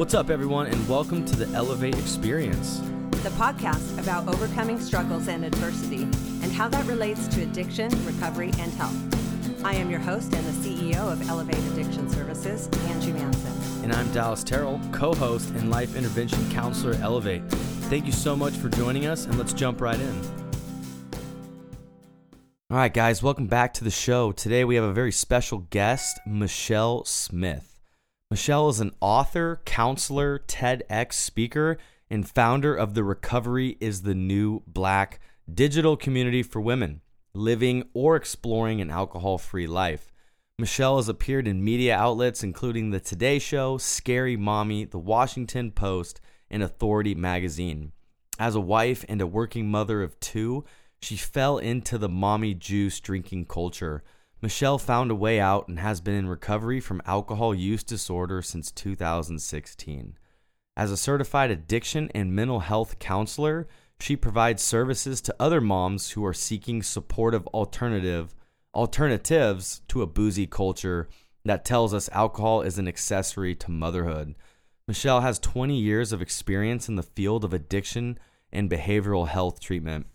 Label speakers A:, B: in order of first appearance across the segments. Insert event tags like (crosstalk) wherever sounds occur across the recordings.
A: What's up, everyone, and welcome to the Elevate Experience.
B: the podcast about overcoming struggles and adversity and how that relates to addiction, recovery, and health. I am your host and the CEO of Elevate Addiction Services, Angie Manson.
A: And I'm Dallas Terrell, co host and life intervention counselor at Elevate. Thank you so much for joining us, and let's jump right in. All right, guys, welcome back to the show. Today we have a very special guest, Michelle Smith. Michelle is an author, counselor, TEDx speaker, and founder of the Recovery is the New Black digital community for women living or exploring an alcohol free life. Michelle has appeared in media outlets including The Today Show, Scary Mommy, The Washington Post, and Authority magazine. As a wife and a working mother of two, she fell into the mommy juice drinking culture. Michelle found a way out and has been in recovery from alcohol use disorder since 2016. As a certified addiction and mental health counselor, she provides services to other moms who are seeking supportive alternative alternatives to a boozy culture that tells us alcohol is an accessory to motherhood. Michelle has 20 years of experience in the field of addiction and behavioral health treatment.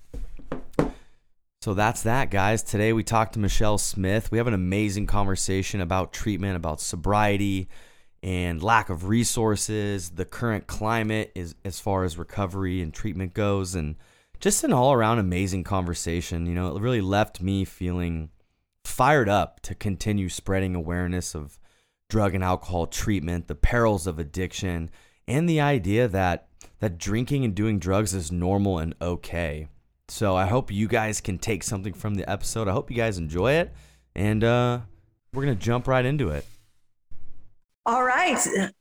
A: So that's that, guys. Today we talked to Michelle Smith. We have an amazing conversation about treatment, about sobriety, and lack of resources, the current climate is as far as recovery and treatment goes, and just an all around amazing conversation. You know, it really left me feeling fired up to continue spreading awareness of drug and alcohol treatment, the perils of addiction, and the idea that that drinking and doing drugs is normal and okay. So I hope you guys can take something from the episode. I hope you guys enjoy it, and uh, we're gonna jump right into it.
B: All right.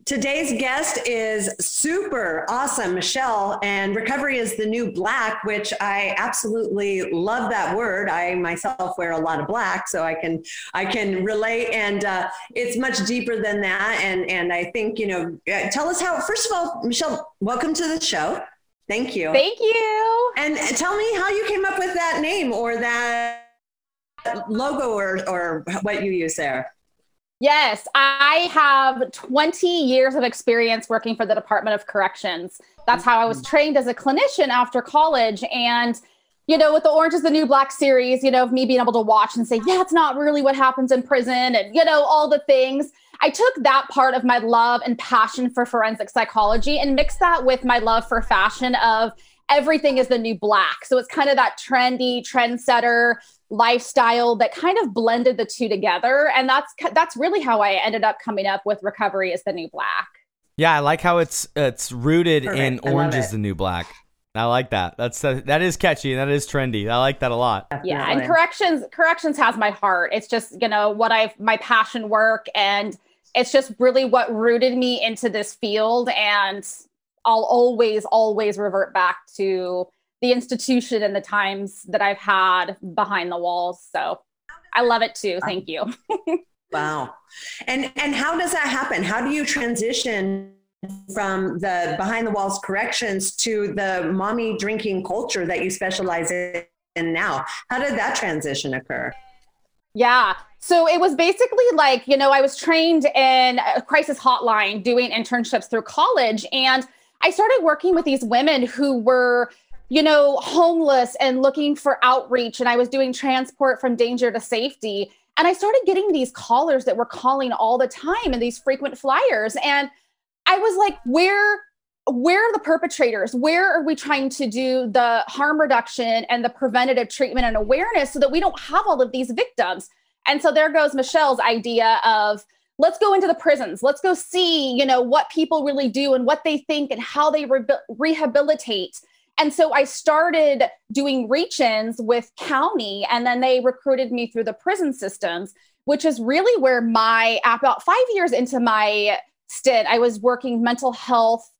B: Today's guest is super awesome, Michelle, and recovery is the new black, which I absolutely love that word. I myself wear a lot of black, so I can I can relate, and uh, it's much deeper than that. And and I think you know, uh, tell us how. First of all, Michelle, welcome to the show. Thank you.
C: Thank you.
B: And tell me how you came up with that name or that logo or or what you use there.
C: Yes, I have 20 years of experience working for the Department of Corrections. That's how I was mm-hmm. trained as a clinician after college. And, you know, with the Orange is the New Black series, you know, of me being able to watch and say, yeah, it's not really what happens in prison and, you know, all the things. I took that part of my love and passion for forensic psychology and mixed that with my love for fashion of everything is the new black. So it's kind of that trendy trendsetter lifestyle that kind of blended the two together and that's that's really how I ended up coming up with recovery is the new black.
A: Yeah, I like how it's it's rooted Perfect. in orange is the new black. I like that. That's uh, that is catchy and that is trendy. I like that a lot.
C: Yeah, and corrections corrections has my heart. It's just, you know, what I've my passion work and it's just really what rooted me into this field and I'll always always revert back to the institution and the times that I've had behind the walls. So I love it too. Thank you. (laughs)
B: wow. And and how does that happen? How do you transition from the behind the walls corrections to the mommy drinking culture that you specialize in now? How did that transition occur?
C: Yeah. So it was basically like, you know, I was trained in a crisis hotline doing internships through college and I started working with these women who were you know, homeless and looking for outreach. And I was doing transport from danger to safety. And I started getting these callers that were calling all the time and these frequent flyers. And I was like, where where are the perpetrators? Where are we trying to do the harm reduction and the preventative treatment and awareness so that we don't have all of these victims? And so there goes Michelle's idea of let's go into the prisons. Let's go see, you know, what people really do and what they think and how they re- rehabilitate and so I started doing reach ins with county, and then they recruited me through the prison systems, which is really where my, about five years into my stint, I was working mental health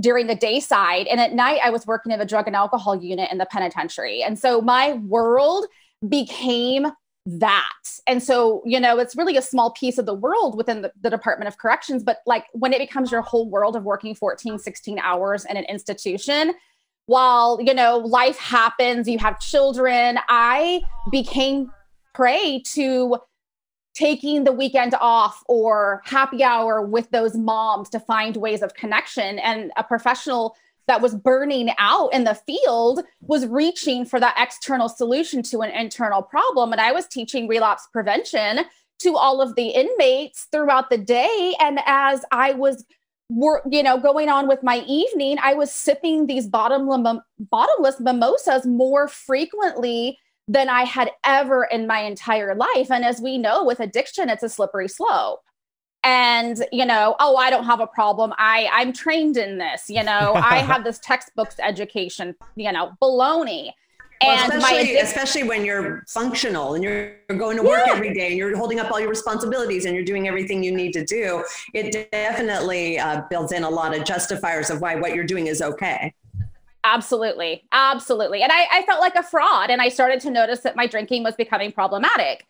C: during the day side. And at night, I was working in the drug and alcohol unit in the penitentiary. And so my world became that. And so, you know, it's really a small piece of the world within the, the, Department of Corrections. But like when it becomes your whole world of working 14, 16 hours in an institution, while you know life happens you have children i became prey to taking the weekend off or happy hour with those moms to find ways of connection and a professional that was burning out in the field was reaching for that external solution to an internal problem. And i was teaching relapse prevention to all of the inmates throughout the day. And as i was were you know going on with my evening i was sipping these bottomless bottomless mimosas more frequently than i had ever in my entire life. And as we know with addiction it's a slippery slope and you know oh i don't have a problem. I i'm trained in this you know i (laughs) have this textbooks education you know baloney.
B: And especially, especially when you're functional and you're going to work yeah. every day and you're holding up all your responsibilities and you're doing everything you need to do it definitely uh, builds in a lot of justifiers of why what you're doing is okay.
C: Absolutely. Absolutely. And I, I felt like a fraud and i started to notice that my drinking was becoming problematic.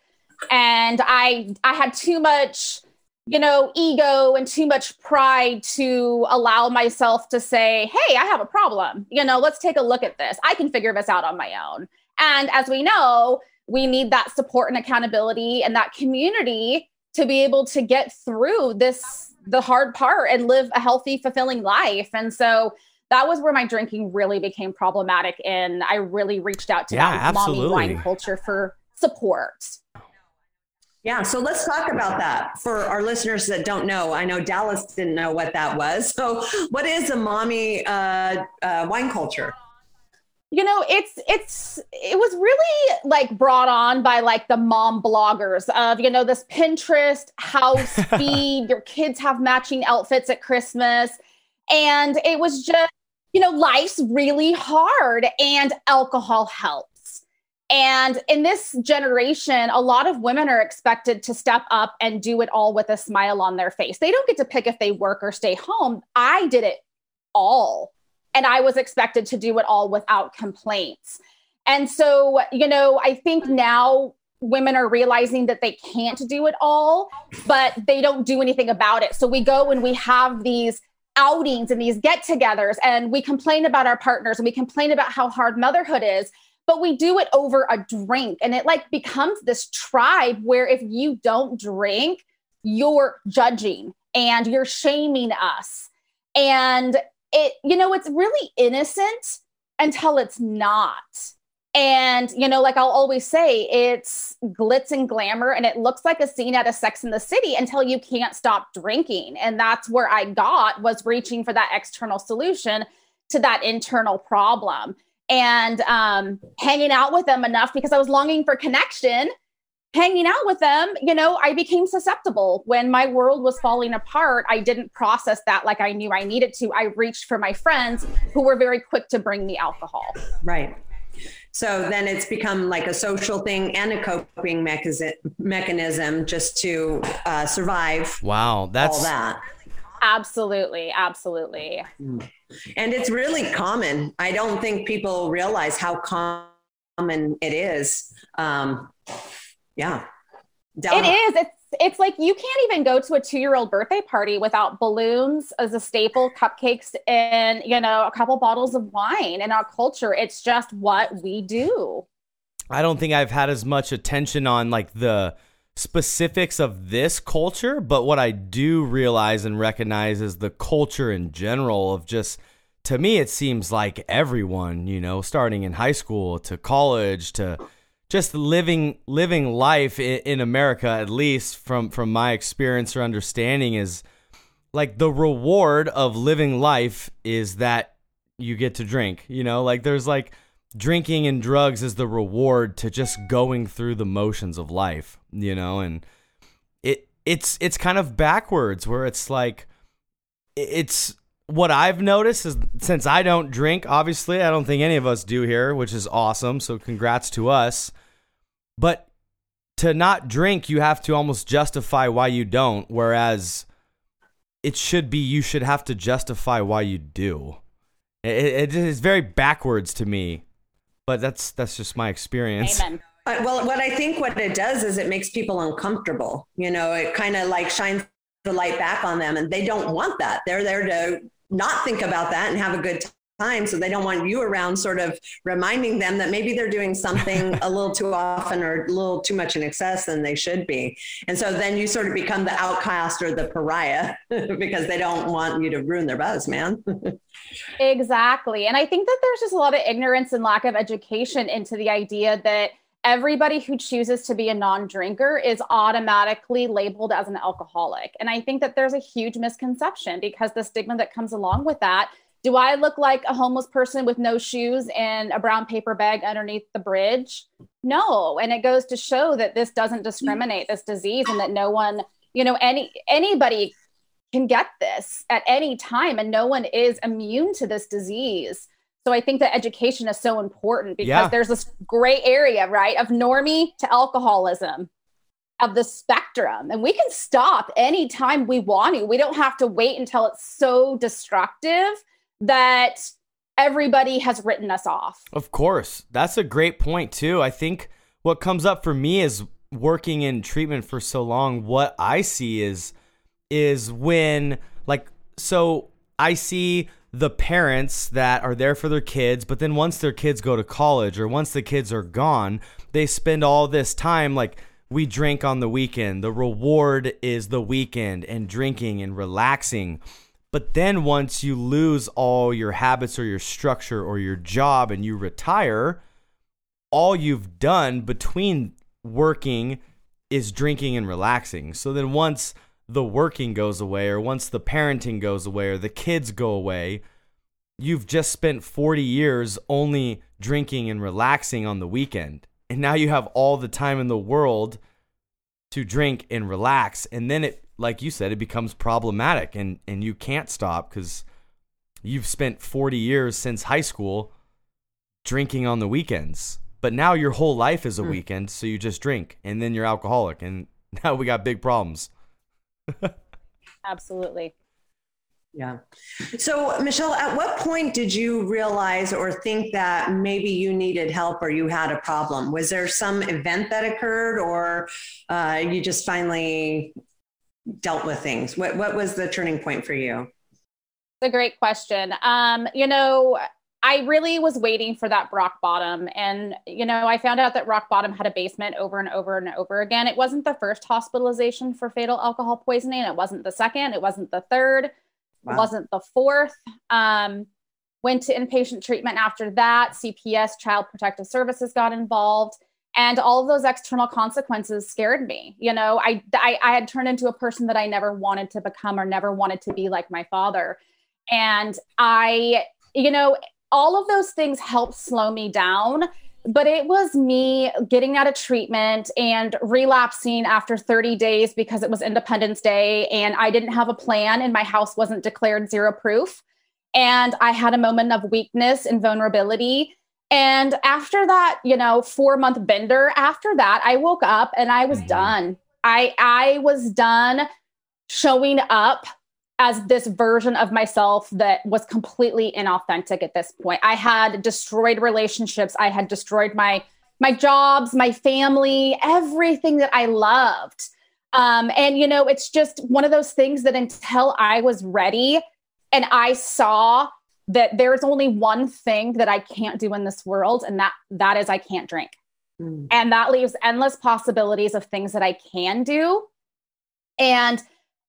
C: And i i had too much you know, ego and too much pride to allow myself to say, hey, I have a problem. You know, let's take a look at this. I can figure this out on my own. And as we know, we need that support and accountability and that community to be able to get through this, the hard part and live a healthy, fulfilling life. And so that was where my drinking really became problematic. And I really reached out to
A: yeah,
C: that
A: absolutely.
C: mommy wine culture for support.
B: Yeah, so let's talk about that for our listeners that don't know. I know Dallas didn't know what that was. So, what is a mommy uh, uh, wine culture?
C: You know, it's it's it was really like brought on by like the mom bloggers of you know this Pinterest house (laughs) feed. Your kids have matching outfits at Christmas, and it was just you know life's really hard, and alcohol helps and in this generation, a lot of women are expected to step up and do it all with a smile on their face. They don't get to pick if they work or stay home. I did it all. And I was expected to do it all without complaints. And so, you know, I think now women are realizing that they can't do it all, but they don't do anything about it. So we go and we have these outings and these get togethers and we complain about our partners and we complain about how hard motherhood is but we do it over a drink and it like becomes this tribe where if you don't drink you're judging and you're shaming us. And it you know it's really innocent until it's not. And you know like i'll always say it's glitz and glamour and it looks like a scene out of sex in the city until you can't stop drinking. And that's where i got was reaching for that external solution to that internal problem and um, hanging out with them enough because I was longing for connection. Hanging out with them, you know, I became susceptible. When my world was falling apart, I didn't process that like I knew I needed to. I reached for my friends who were very quick to bring me alcohol.
B: Right. So then it's become like a social thing and a coping mechanism just to uh, survive.
A: Wow, that's
B: all that.
C: Absolutely, absolutely.
B: Mm. And it's really common. I don't think people realize how common it is. Um, yeah.
C: It is. It's it's like you can't even go to a two year old birthday party without balloons as a staple, cupcakes, and you know a couple bottles of wine. In our culture, it's just what we do.
A: I don't think I've had as much attention on like the specifics of this culture, but what I do realize and recognize is the culture in general of just to me it seems like everyone, you know, starting in high school to college to just living living life in, in America at least from from my experience or understanding is like the reward of living life is that you get to drink, you know? Like there's like drinking and drugs is the reward to just going through the motions of life, you know, and it it's it's kind of backwards where it's like it's what I've noticed is since I don't drink, obviously, I don't think any of us do here, which is awesome. So congrats to us. But to not drink, you have to almost justify why you don't, whereas it should be you should have to justify why you do. It, it is very backwards to me but that's that's just my experience.
C: Amen.
B: Uh, well, what I think what it does is it makes people uncomfortable. You know, it kind of like shines the light back on them, and they don't want that. They're there to not think about that and have a good time. So they don't want you around, sort of reminding them that maybe they're doing something (laughs) a little too often or a little too much in excess than they should be. And so then you sort of become the outcast or the pariah (laughs) because they don't want you to ruin their buzz, man. (laughs)
C: exactly. And I think that there's just a lot of ignorance and lack of education into the idea that everybody who chooses to be a non drinker is automatically labeled as an alcoholic. And I think that there's a huge misconception because the stigma that comes along with that. Do I look like a homeless person with no shoes and a brown paper bag underneath the bridge? No. And it goes to show that this doesn't discriminate this disease and that no one, you know, any anybody can get this at any time and no one is immune to this disease. So I think that education is so important because yeah. there's this gray area, right, of normie to alcoholism, of the spectrum. And we can stop anytime we want to. We don't have to wait until it's so destructive that everybody has written us off.
A: Of course. That's a great point, too. I think what comes up for me is working in treatment for so long, what I see is is when like so I see the parents that are there for their kids, but then once their kids go to college or once the kids are gone, they spend all this time like we drink on the weekend. The reward is the weekend and drinking and relaxing. But then once you lose all your habits or your structure or your job and you retire, all you've done between working is drinking and relaxing. So then once the working goes away or once the parenting goes away or the kids go away, you've just spent 40 years only drinking and relaxing on the weekend. And now you have all the time in the world to drink and relax. And then it, like you said, it becomes problematic and, and you can't stop because you've spent 40 years since high school drinking on the weekends. But now your whole life is a hmm. weekend, so you just drink and then you're alcoholic. And (laughs) now we got big problems.
C: Absolutely.
B: Yeah. So, Michelle, at what point did you realize or think that maybe you needed help or you had a problem? Was there some event that occurred or uh, you just finally dealt with things? What, what was the turning point for you?
C: It's a great question. Um, you know, I really was waiting for that rock bottom. And, you know, I found out that rock bottom had a basement over and over and over again. It wasn't the first hospitalization for fatal alcohol poisoning. It wasn't the second. It wasn't the third. Wow. It wasn't the fourth. Um, went to inpatient treatment after that. CPS, Child Protective Services got involved. And all of those external consequences scared me. You know, I, I, I had turned into a person that I never wanted to become or never wanted to be like my father. And I, you know, all of those things helped slow me down but it was me getting out of treatment and relapsing after 30 days because it was Independence Day and I didn't have a plan and my house wasn't declared zero proof. And I had a moment of weakness and vulnerability. And after that, you know, four month bender, after that, I woke up and I was mm-hmm. done. I I was done showing up as this version of myself that was completely inauthentic at this point. I had destroyed relationships, I had destroyed my my jobs, my family, everything that I loved. Um, and you know, it's just one of those things that until I was ready and I saw that there's only one thing that I can't do in this world, and that that is I can't drink. Mm. And that leaves endless possibilities of things that I can do. And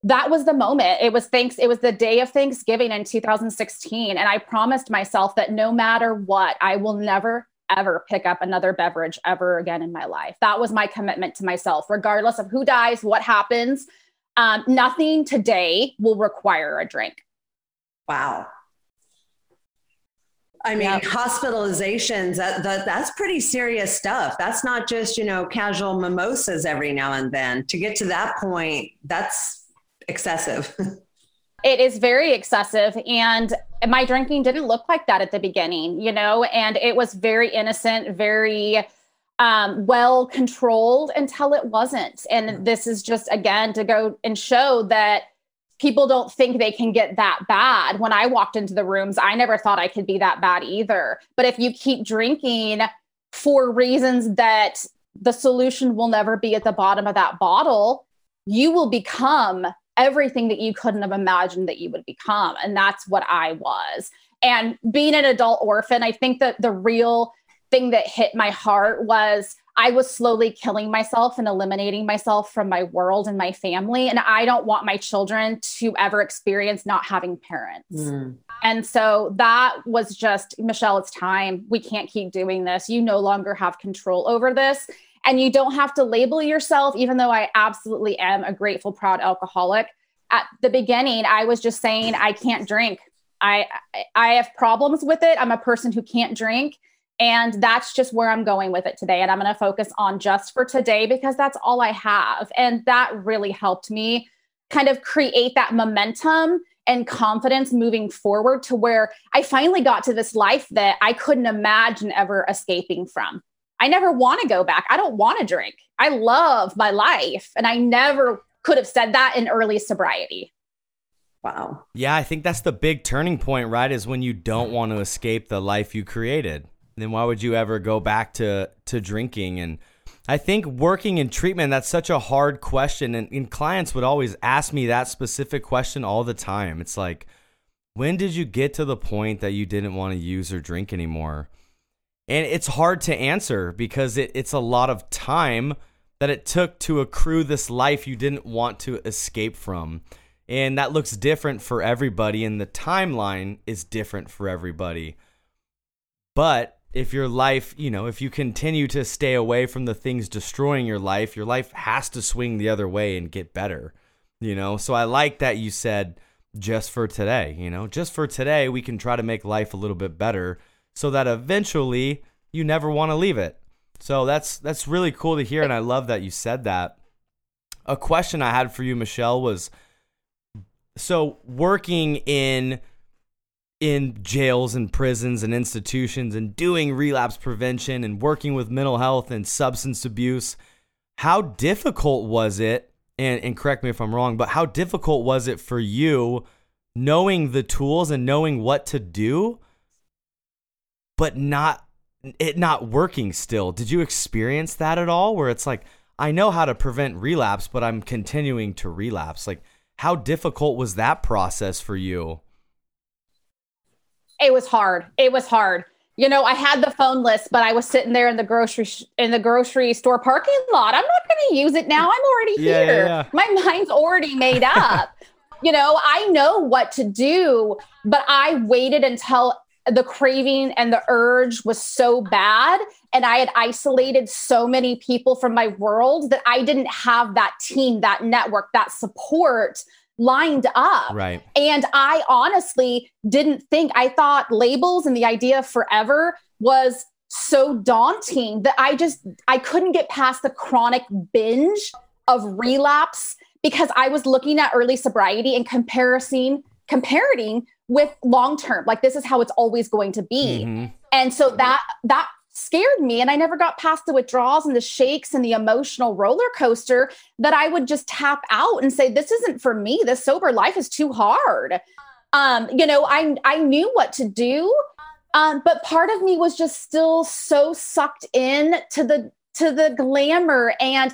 C: that was the moment. It was thanks it was the day of Thanksgiving in 2016 and I promised myself that no matter what, I will never ever pick up another beverage ever again in my life. That was my commitment to myself regardless of who dies, what happens. Um, nothing today will require a drink.
B: Wow. I mean, yep. hospitalizations, that, that that's pretty serious stuff. That's not just, you know, casual mimosas every now and then. To get to that point, that's excessive. (laughs)
C: it is very excessive and my drinking didn't look like that at the beginning you know and it was very innocent very um, well controlled until it wasn't. And this is just again to go and show that people don't think they can get that bad. When i walked into the rooms i never thought i could be that bad either. But if you keep drinking for reasons that the solution will never be at the bottom of that bottle you will become everything that you couldn't have imagined that you would become. And that's what I was. and being an adult orphan, I think that the real thing that hit my heart was I was slowly killing myself and eliminating myself from my world and my family. And I don't want my children to ever experience not having parents. Mm. And so that was just, Michelle, it's time. We can't keep doing this. You no longer have control over this. And you don't have to label yourself, even though I absolutely am a grateful, proud alcoholic. At the beginning, I was just saying, I can't drink. I, I have problems with it. I'm a person who can't drink. And that's just where I'm going with it today. And I'm going to focus on just for today because that's all I have. And that really helped me kind of create that momentum and confidence moving forward to where I finally got to this life that I couldn't imagine ever escaping from. I never want to go back. I don't want to drink. I love my life. And I never could have said that in early sobriety.
B: Wow.
A: Yeah, I think that's the big turning point, right? Is when you don't want to escape the life you created then why would you ever go back to to drinking and I think working in treatment, that's such a hard question. And, and, clients would always ask me that specific question all the time. It's like, when did you get to the point that you didn't want to use or drink anymore? And it's hard to answer because it, it's a lot of time that it took to accrue this life you didn't want to escape from. And that looks different for everybody, and the timeline is different for everybody. But if your life, you know, if you continue to stay away from the things destroying your life, your life has to swing the other way and get better, you know? So I like that you said just for today, you know, just for today, we can try to make life a little bit better so that eventually you never want to leave it. So that's that's really cool to hear and I love that you said that. A question I had for you Michelle was so working in in jails and prisons and institutions and doing relapse prevention and working with mental health and substance abuse. How difficult was it? And, and correct me if I'm wrong, but how difficult was it for you knowing the tools and knowing what to do, but not it not working still? Did you experience that at all? Where it's like, I know how to prevent relapse, but I'm continuing to relapse. Like, how difficult was that process for you?
C: it was hard. It was hard. You know, I had the phone list, but I was sitting there in the grocery sh- in the grocery store parking lot. I'm not going to use it now. I'm already (laughs) yeah, here. Yeah, yeah. My mind's already made up. (laughs) you know, I know what to do, but I waited until the craving and the urge was so bad and I had isolated so many people from my world that I didn't have that team, that network, that support lined up.
A: Right.
C: And I honestly didn't think, I thought labels and the idea of forever was so daunting that I just I couldn't get past the chronic binge of relapse because I was looking at early sobriety and comparison comparing with long term like this is how it's always going to be. Mm-hmm. And so that that scared me and I never got past the withdrawals and the shakes and the emotional roller coaster that I would just tap out and say this isn't for me this sober life is too hard um you know I I knew what to do um but part of me was just still so sucked in to the to the glamour and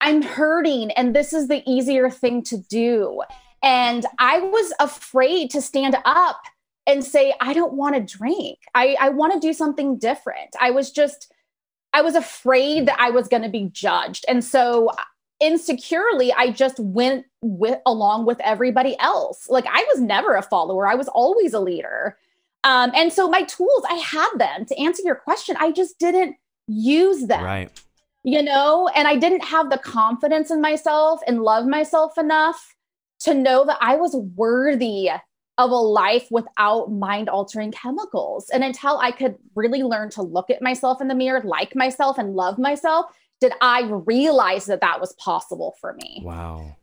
C: I'm hurting and this is the easier thing to do and I was afraid to stand up and say, I don't want to drink. I, I want to do something different. I was just, I was afraid that I was going to be judged. And so insecurely, I just went with along with everybody else. Like I was never a follower. I was always a leader. Um, and so my tools, I had them to answer your question. I just didn't use them.
A: Right.
C: You know, and I didn't have the confidence in myself and love myself enough to know that I was worthy of a life without mind altering chemicals. And until I could really learn to look at myself in the mirror, like myself, and love myself, did I realize that that was possible for me.
A: Wow.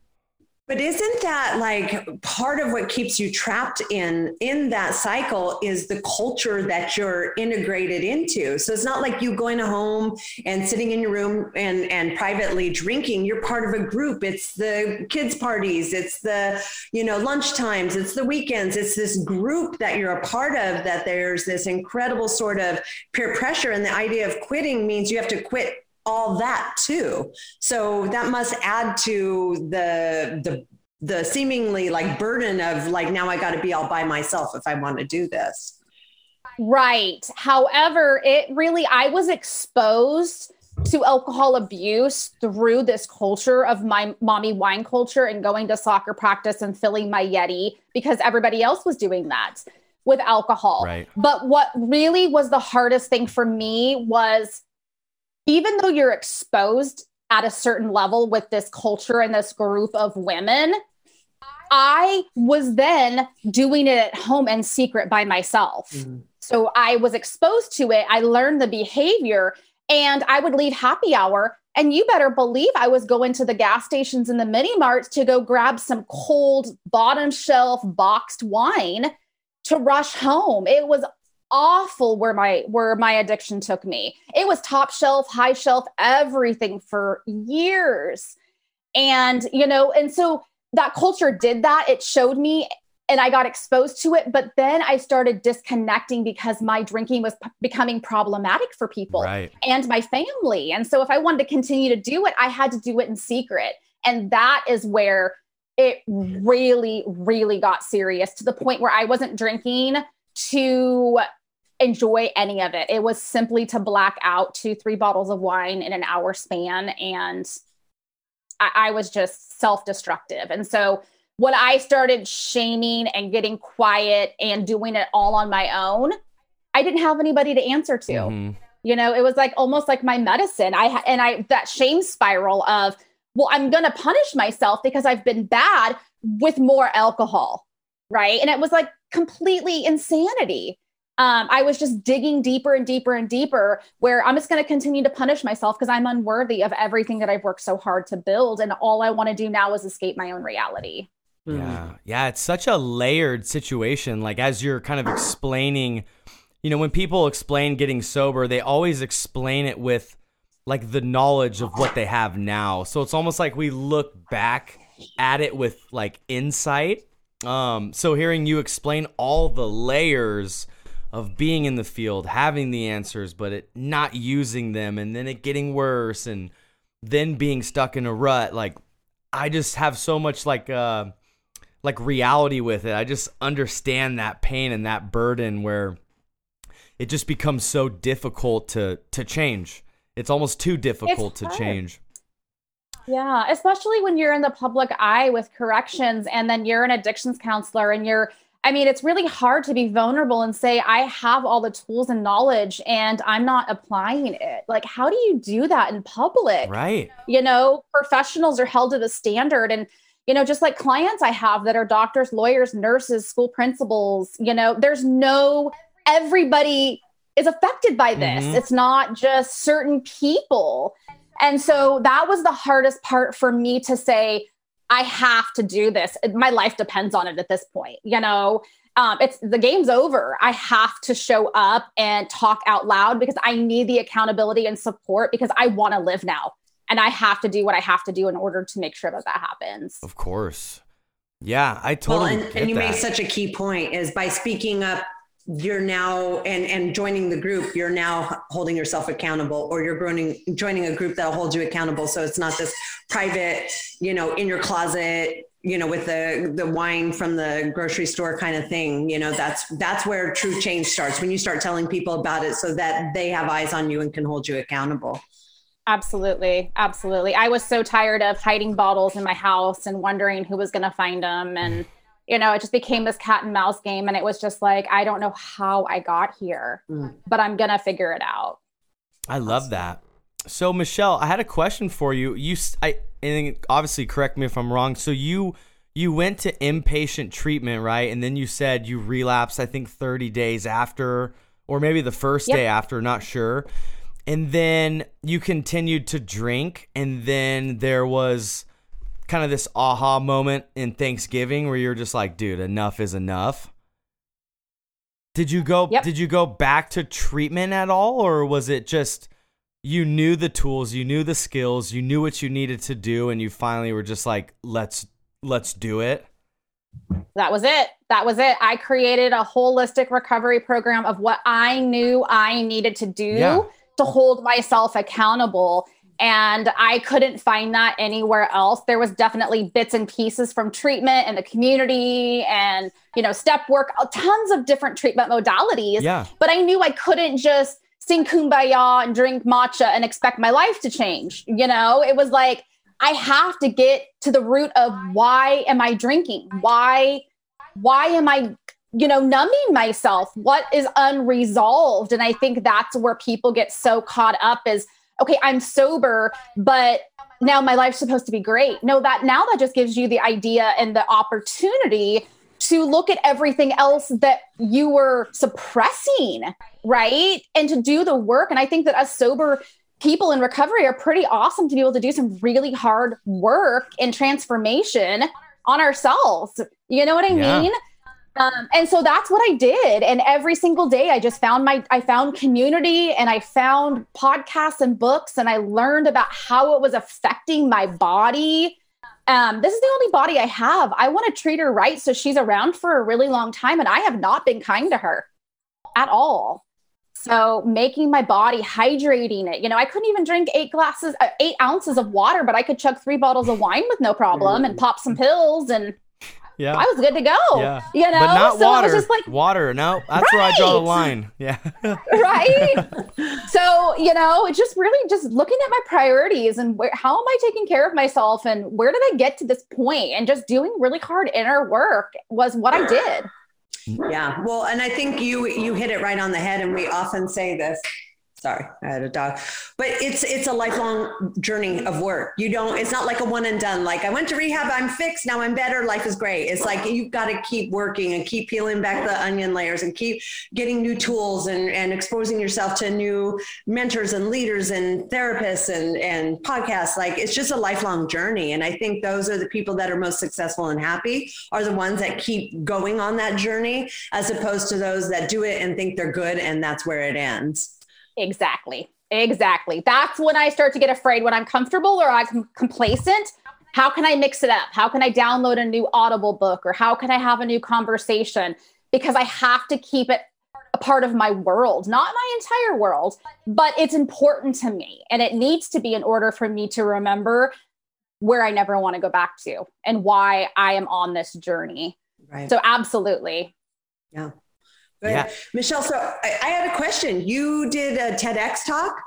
B: But isn't that like part of what keeps you trapped in in that cycle is the culture that you're integrated into. So it's not like you going home and sitting in your room and and privately drinking. You're part of a group. It's the kids parties, it's the, you know, lunch times, it's the weekends. It's this group that you're a part of that there's this incredible sort of peer pressure and the idea of quitting means you have to quit all that too. So that must add to the the the seemingly like burden of like now I got to be all by myself if I want to do this.
C: Right. However, it really, I was exposed to alcohol abuse through this culture of my mommy wine culture and going to soccer practice and filling my Yeti because everybody else was doing that with alcohol.
A: Right.
C: But what really was the hardest thing for me was even though you're exposed at a certain level with this culture and this group of women, I was then doing it at home in secret by myself. Mm-hmm. So I was exposed to it. I learned the behavior and I would leave happy hour. And you better believe I was going to the gas stations and the mini marts to go grab some cold, bottom shelf boxed wine to rush home. It was awful where my where my addiction took me. It was top shelf, high shelf, everything for years. And you know, and so that culture did that. It showed me and I got exposed to it. But then I started disconnecting because my drinking was p- becoming problematic for people
A: right.
C: and my family. And so if I wanted to continue to do it, I had to do it in secret. And that is where it really, really got serious to the point where I wasn't drinking to enjoy any of it. It was simply to black out two, three bottles of wine in an hour span. And I, I was just self destructive. And so when I started shaming and getting quiet and doing it all on my own, I didn't have anybody to answer to. Mm-hmm. You know, it was like almost like my medicine. I and I that shame spiral of, well, I'm going to punish myself because I've been bad with more alcohol, right? And it was like completely insanity. Um, I was just digging deeper and deeper and deeper, where I'm just going to continue to punish myself because I'm unworthy of everything that I've worked so hard to build. And all I want to do now is escape my own reality.
A: Yeah. Mm. Yeah. It's such a layered situation. Like, as you're kind of explaining, you know, when people explain getting sober, they always explain it with like the knowledge of what they have now. So it's almost like we look back at it with like insight. Um, so hearing you explain all the layers of being in the field, having the answers, but it not using them, and then it getting worse, and then being stuck in a rut, like I just have so much like uh like reality with it. I just understand that pain and that burden where it just becomes so difficult to to change. It's almost too difficult to change.
C: Yeah, especially when you're in the public eye with corrections and then you're an addictions counselor and you're I mean, it's really hard to be vulnerable and say, I have all the tools and knowledge and I'm not applying it. Like, how do you do that in public?
A: Right.
C: You know, professionals are held to the standard. And you know, just like clients I have that are doctors, lawyers, nurses, school principals, you know, there's no, everybody is affected by this. Mm-hmm. It's not just certain people. And so that was the hardest part for me to say, I have to do this. My life depends on it at this point, you know. Um, it's the game's over. I have to show up and talk out loud because I need the accountability and support because I want to live now and I have to do what I have to do in order to make sure that that happens.
A: Of course. Yeah, I totally.
B: Well, and, and you that. made such a key point is by speaking up, you're now and and joining the group, you're now holding yourself accountable, or you're joining joining a group that'll hold you accountable. So it's not this private, you know, in your closet, you know, with the the wine from the grocery store kind of thing. You know, that's that's where true change starts when you start telling people about it, so that they have eyes on you and can hold you accountable.
C: Absolutely. Absolutely. I was so tired of hiding bottles in my house and wondering who was going to find them. And, you know, it just became this cat and mouse game. And it was just like, I don't know how I got here, mm. but I'm going to figure it out.
A: I love that. So, Michelle, I had a question for you. You, I, and obviously, correct me if I'm wrong. So, you, you went to inpatient treatment, right? And then you said you relapsed, I think, 30 days after, or maybe the first yep. day after, not sure and then you continued to drink and then there was kind of this aha moment in Thanksgiving where you're just like, dude, enough is enough. Did you go yep. did you go back to treatment at all or was it just you knew the tools, you knew the skills, you knew what you needed to do and you finally were just like, let's let's do it?
C: That was it. That was it. I created a holistic recovery program of what I knew I needed to do. Yeah to hold myself accountable and I couldn't find that anywhere else. There was definitely bits and pieces from treatment and the community and, you know, step work, uh, tons of different treatment modalities.
A: Yeah.
C: But I knew I couldn't just sing kumbaya and drink matcha and expect my life to change. You know, it was like, I have to get to the root of why am I drinking? Why, why am I you know, numbing myself, what is unresolved. And I think that's where people get so caught up is, okay, I'm sober, but now my life's supposed to be great. No, that now that just gives you the idea and the opportunity to look at everything else that you were suppressing, right? And to do the work. And I think that us sober people in recovery are pretty awesome to be able to do some really hard work and transformation on ourselves. You know what I yeah. mean? Um, and so that's what I did. And every single day I just found my, I found community and I found podcasts and books and I learned about how it was affecting my body. Um, this is the only body I have. I want to treat her right. So she's around for a really long time and I have not been kind to her at all. So making my body hydrating it, you know, I couldn't even drink eight glasses, uh, eight ounces of water, but I could chug three bottles of wine with no problem and pop some pills and yeah. I was good to go. Yeah. You know,
A: but not so water. just like water. No, that's right. where I draw the line. Yeah. (laughs)
C: right. So you know, it's just really just looking at my priorities and where, how am I taking care of myself and where did I get to this point and just doing really hard inner work was what I did.
B: Yeah. Well, and I think you you hit it right on the head, and we often say this sorry i had a dog. But it's it's a lifelong journey of work. You don't it's not like a one and done like i went to rehab i'm fixed now i'm better life is great. It's like you've got to keep working and keep peeling back the onion layers and keep getting new tools and and exposing yourself to new mentors and leaders and therapists and and podcasts. Like it's just a lifelong journey. And i think those are the people that are most successful and happy are the ones that keep going on that journey as opposed to those that do it and think they're good and that's where it ends
C: Exactly. Exactly. That's when I start to get afraid when I'm comfortable or I'm complacent. How can I mix it up? How can I download a new Audible book or how can I have a new conversation? Because I have to keep it a part of my world, not my entire world, but it's important to me and it needs to be in order for me to remember where I never want to go back to and why I am on this journey. Right. So, absolutely.
B: Yeah. Yeah. Michelle, so I, I had a question. You did a TEDx talk?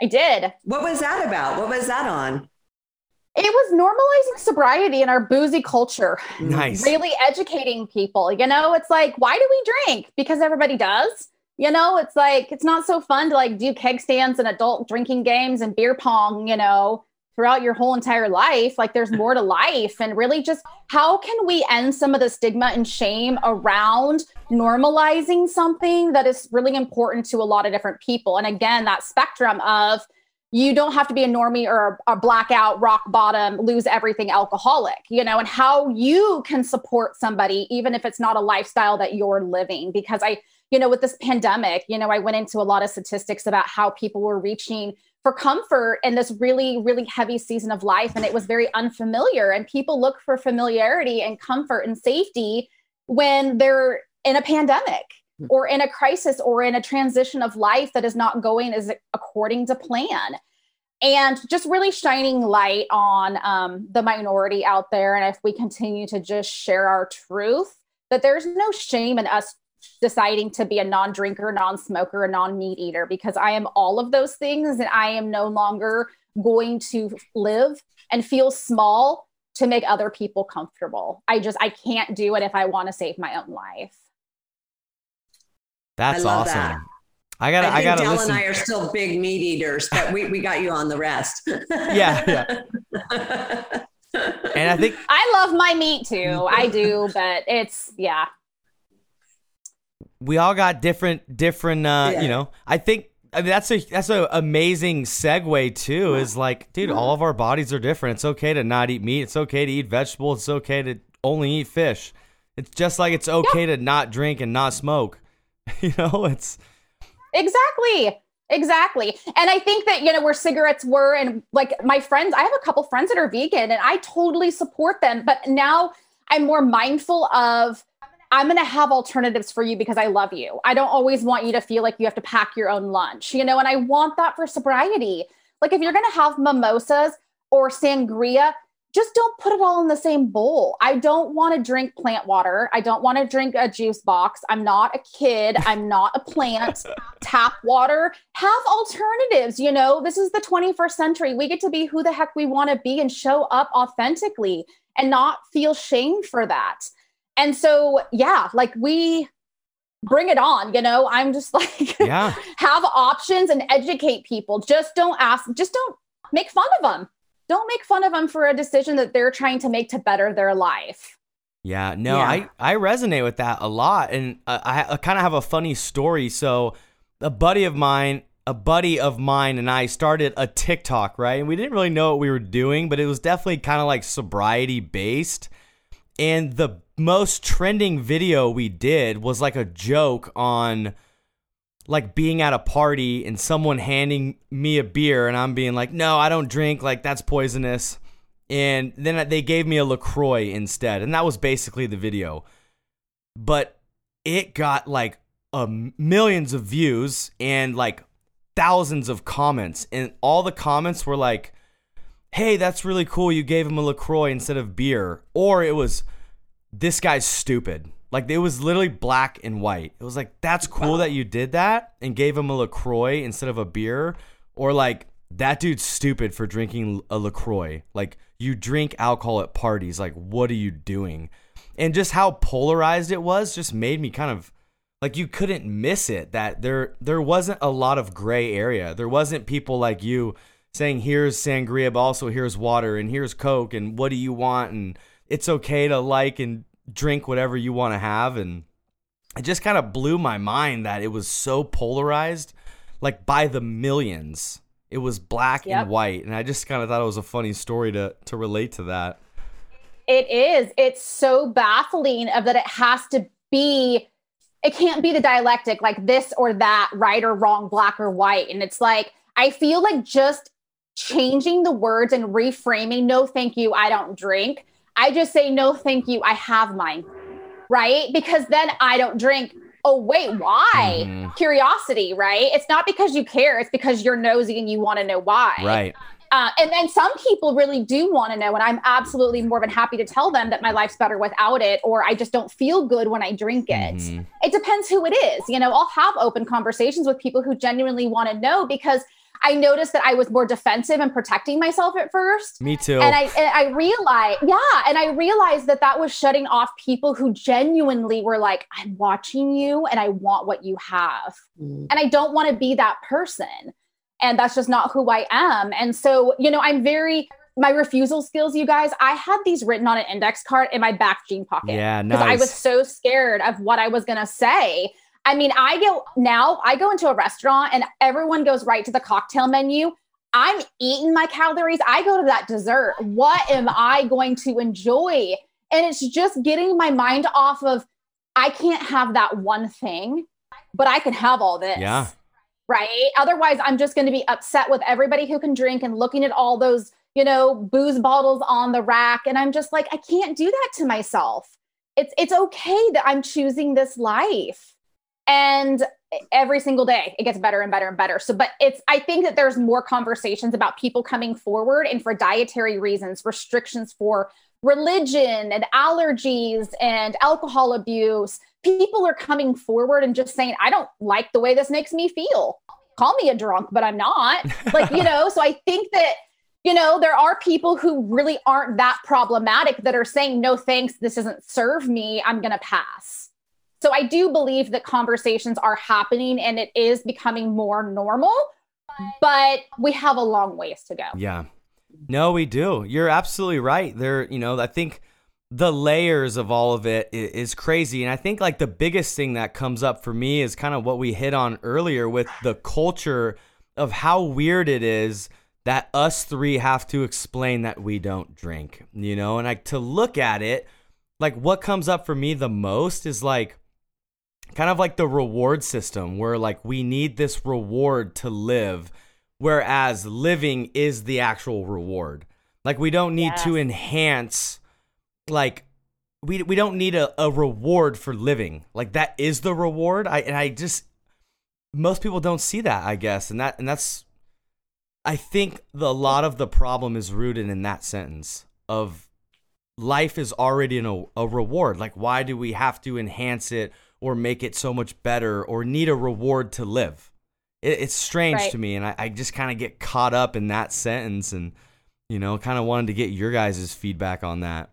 C: I did.
B: What was that about? What was that on?
C: It was normalizing sobriety in our boozy culture.
A: Nice.
C: Really educating people. You know, it's like, why do we drink? Because everybody does. You know, it's like, it's not so fun to like do keg stands and adult drinking games and beer pong, you know, throughout your whole entire life. Like there's more to life. And really just how can we end some of the stigma and shame around normalizing something that is really important to a lot of different people? And again, that spectrum of you don't have to be a normie or a, blackout, rock bottom, lose everything alcoholic, you know, and how you can support somebody, even if it's not a lifestyle that you're living. Because I, you know, with this pandemic, you know, I went into a lot of statistics about how people were reaching for comfort in this really, really heavy season of life. And it was very unfamiliar. And people look for familiarity and comfort and safety when they're in a pandemic hmm. or in a crisis or in a transition of life that is not going as according to plan. And just really shining light on um, the minority out there. And if we continue to just share our truth, that there's no shame in us deciding to be a non-drinker, non-smoker, a non-meat eater because I am all of those things and I am no longer going to live and feel small to make other people comfortable. I just I can't do it if I want to save my own life.
A: That's awesome. That. I got. I, I got. Dallas.
B: and I are still big meat eaters, but we we got you on the rest. (laughs)
A: yeah, yeah. (laughs) and I think
C: I love my meat too. I do, but it's yeah
A: we all got different different uh yeah. you know i think I mean, that's a that's an amazing segue too. Is like, dude, all of our bodies are different. It's okay to not eat meat. It's okay to eat vegetables. It's okay to only eat fish. It's just like it's okay to not drink and not smoke. (laughs) you know, it's
C: exactly exactly. And I think that you know where cigarettes were, and like my friends, I have a couple friends that are vegan, and I totally support them. But now I'm more mindful of I'm going to have alternatives for you because I love you. I don't always want you to feel like you have to pack your own lunch, you know, and I want that for sobriety. Like if you're going to have mimosas or sangria, just don't put it all in the same bowl. I don't want to drink plant water. I don't want to drink a juice box. I'm not a kid. I'm not a plant. (laughs) Tap water. Have alternatives. You know, this is the 21st century. We get to be who the heck we want to be and show up authentically and not feel shame for that. And so, yeah, like we bring it on, you know, I'm just (laughs) like,
A: yeah.
C: have options and educate people. Just don't ask, just don't make fun of them don't make fun of them for a decision that they're trying to make to better their life.
A: Yeah, no, yeah. I I resonate with that a lot, and uh, I, I kind of have a funny story. So, a buddy of mine, a buddy of mine, and I started a TikTok, right? And we didn't really know what we were doing, but it was definitely kind of like sobriety based. And the most trending video we did was like a joke on like being at a party and someone handing me a beer and I'm being like, no, I don't drink. Like, that's poisonous. And then they gave me a LaCroix instead. And that was basically the video. But it got like millions of views and like thousands of comments. And all the comments were like, hey, that's really cool. You gave him a LaCroix instead of beer. Or it was, this guy's stupid. Like it was literally black and white. It was like that's cool wow. that you did that and gave him a Lacroix instead of a beer, or like that dude's stupid for drinking a Lacroix. Like you drink alcohol at parties. Like what are you doing? And just how polarized it was just made me kind of like you couldn't miss it. That there there wasn't a lot of gray area. There wasn't people like you saying here's sangria, but also here's water and here's Coke and what do you want and it's okay to like and drink whatever you want to have and it just kind of blew my mind that it was so polarized like by the millions. It was black yep. and white and i just kind of thought it was a funny story to to relate to that.
C: It is. It's so baffling of that it has to be it can't be the dialectic like this or that right or wrong black or white. And it's like i feel like just changing the words and reframing no thank you i don't drink I just say, no, thank you. I have mine. Right. Because then I don't drink. Oh, wait, why? Mm-hmm. Curiosity, right? It's not because you care. It's because you're nosy and you want to know why.
A: Right.
C: Uh, and then some people really do want to know, and I'm absolutely more than happy to tell them that my life's better without it, or I just don't feel good when I drink it. Mm-hmm. It depends who it is. You know, I'll have open conversations with people who genuinely want to know because I noticed that I was more defensive and protecting myself at first.
A: Me too.
C: And I and I realized, yeah, and I realized that that was shutting off people who genuinely were like, "I'm watching you, and I want what you have," mm. and I don't want to be that person, and that's just not who I am. And so, you know, I'm very my refusal skills, you guys, I had these written on an index card in my back jean pocket.
A: Yeah, nice.
C: Because I was so scared of what I was gonna say I mean, I go now, I go into a restaurant and everyone goes right to the cocktail menu. I'm eating my calories. I go to that dessert. What am I going to enjoy? And it's just getting my mind off of, I can't have that one thing, but I can have all this.
A: Yeah.
C: Right. Otherwise, I'm just going to be upset with everybody who can drink and looking at all those, you know, booze bottles on the rack. And I'm just like, I can't do that to myself. It's it's okay that I'm choosing this life and every single day it gets better and better and better. So but it's i think that there's more conversations about people coming forward and for dietary reasons restrictions for religion and allergies and alcohol abuse. People are coming forward and just saying i don't like the way this makes me feel. Call me a drunk but i'm not. (laughs) Like you know so i think that you know there are people who really aren't that problematic that are saying no thanks. This doesn't serve me. I'm going to pass so I do believe that conversations are happening and it is becoming more normal, but we have a long ways to go.
A: Yeah. No, we do. You're absolutely right. There, you know, I think the layers of all of it is crazy. And I think like the biggest thing that comes up for me is kind of what we hit on earlier with the culture of how weird it is that us three have to explain that we don't drink, you know? And like to look at it, like what comes up for me the most is like, kind of like the reward system where like we need this reward to live whereas living is the actual reward. Like we don't need to enhance like we we don't need a, a reward for living. Like that is the reward. I and i just most people don't see that i guess. And that and that's I think the, a lot of the problem is rooted in that sentence of life is already a, a reward. Like, why do we have to enhance it or make it so much better or need a reward to live? It, it's strange
C: Right.
A: to me, and I, I just kind of get caught up in that sentence, and you know, kind of wanted to get your guys' feedback on that.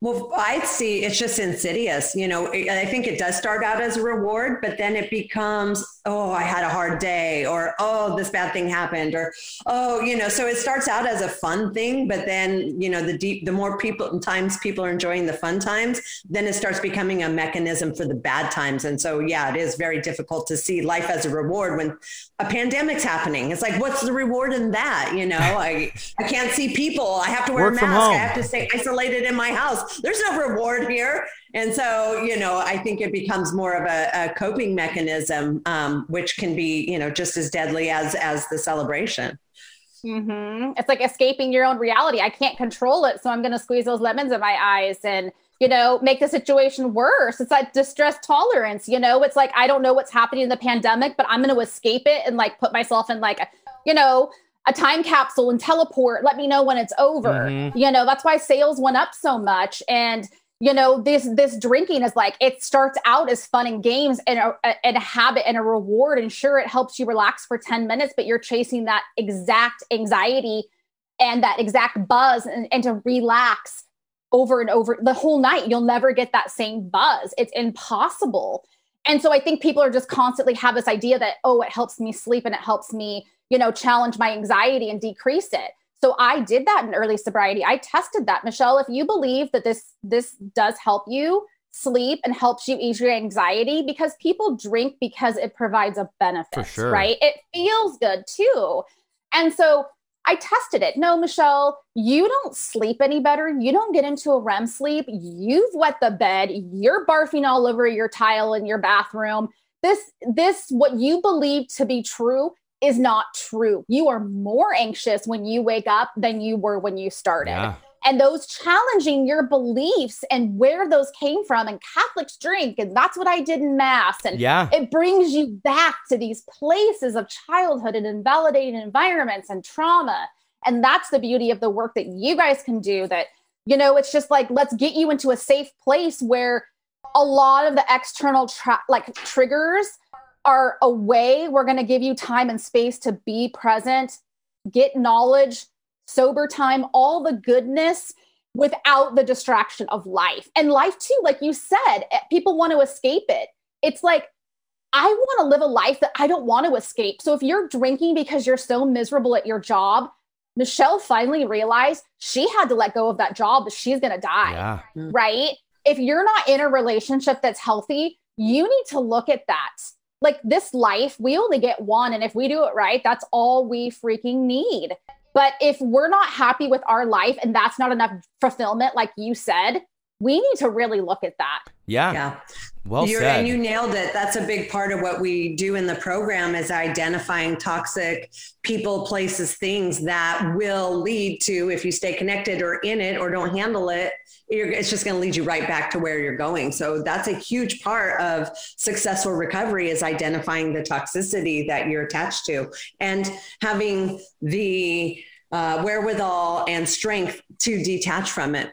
B: Well, I see it's just insidious. You know, I think it does start out as a reward, but then it becomes, oh, I had a hard day, or oh, this bad thing happened, or oh, you know, so it starts out as a fun thing, but then, you know, the deep, the more people times people are enjoying the fun times, then it starts becoming a mechanism for the bad times. And so, yeah, it is very difficult to see life as a reward when a pandemic's happening. It's like, what's the reward in that? You know, (laughs) I, I can't see people. I have to wear
A: Work
B: a mask. I have to stay isolated in my house. There's no reward here. And so, you know, I think it becomes more of a, a coping mechanism, um, which can be, you know, just as deadly as as the celebration.
C: hmm It's like escaping your own reality. I can't control it, so I'm going to squeeze those lemons in my eyes and you know make the situation worse. It's that distress tolerance. You know, it's like I don't know what's happening in the pandemic, but I'm going to escape it and like put myself in like you know a time capsule and teleport. Let me know when it's over.
A: Mhm.
C: You know, that's why sales went up so much and. You know, this this drinking is like it starts out as fun and games and a, and a habit and a reward, and sure, it helps you relax for ten minutes, but you're chasing that exact anxiety and that exact buzz and, and to relax over and over the whole night you'll never get that same buzz it's impossible and so i think people are just constantly have this idea that oh it helps me sleep and it helps me you know challenge my anxiety and decrease it. So i did that in early sobriety. I tested that. Michelle if you believe that this this does help you sleep and helps you ease your anxiety because people drink because it provides a benefit
A: sure.
C: right? It feels good too. And so I tested it. No, Michelle, you don't sleep any better. You don't get into a REM sleep. You've wet the bed. You're barfing all over your tile in your bathroom. This, this, what you believe to be true is not true. You are more anxious when you wake up than you were when you started.
A: Yeah.
C: And those challenging your beliefs and where those came from. And Catholics drink, and that's what I did in Mass. And
A: Yeah.
C: it brings you back to these places of childhood and invalidating environments and trauma and that's the beauty of the work that you guys can do that you know it's just like let's get you into a safe place where a lot of the external tra- like triggers are away we're going to give you time and space to be present get knowledge sober time all the goodness without the distraction of life and life too like you said eh, people want to escape it it's like I want to live a life that I don't want to escape. So if you're drinking because you're so miserable at your job, Michelle finally realized she had to let go of that job, but she's going to die,
A: Yeah.
C: right? If you're not in a relationship that's healthy, you need to look at that. Like this life, we only get one. And if we do it right, that's all we freaking need. But if we're not happy with our life and that's not enough fulfillment, like you said, we need to really look at that.
A: Yeah.
B: Yeah.
A: Well
B: You're,
A: said.
B: and you nailed it. That's a big part of what we do in the program is identifying toxic people, places, things that will lead to, if you stay connected or in it or don't handle it, you're, it's just going to lead you right back to where you're going. So that's a huge part of successful recovery is identifying the toxicity that you're attached to and having the uh, wherewithal and strength to detach from it.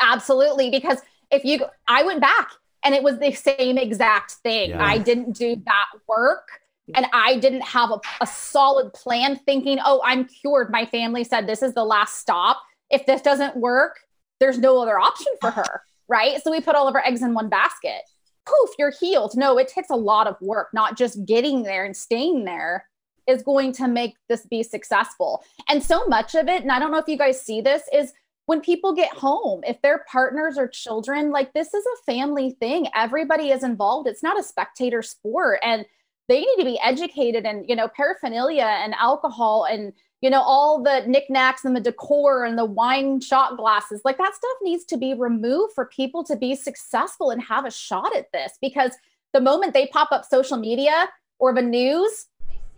C: Absolutely. Because if you, I went back and it was the same exact thing.
A: Yeah.
C: I didn't do that work and I didn't have a, a solid plan thinking, oh, I'm cured. My family said this is the last stop. If this doesn't work, there's no other option for her. (laughs) Right. So we put all of our eggs in one basket. Poof, you're healed. No, it takes a lot of work, not just getting there and staying there is going to make this be successful. And so much of it, and I don't know if you guys see this, is when people get home, if they're partners or children, like this is a family thing. Everybody is involved. It's not a spectator sport. And they need to be educated and, you know, paraphernalia and alcohol and, you know, all the knickknacks and the decor and the wine shot glasses. Like that stuff needs to be removed for people to be successful and have a shot at this. Because the moment they pop up social media or the news,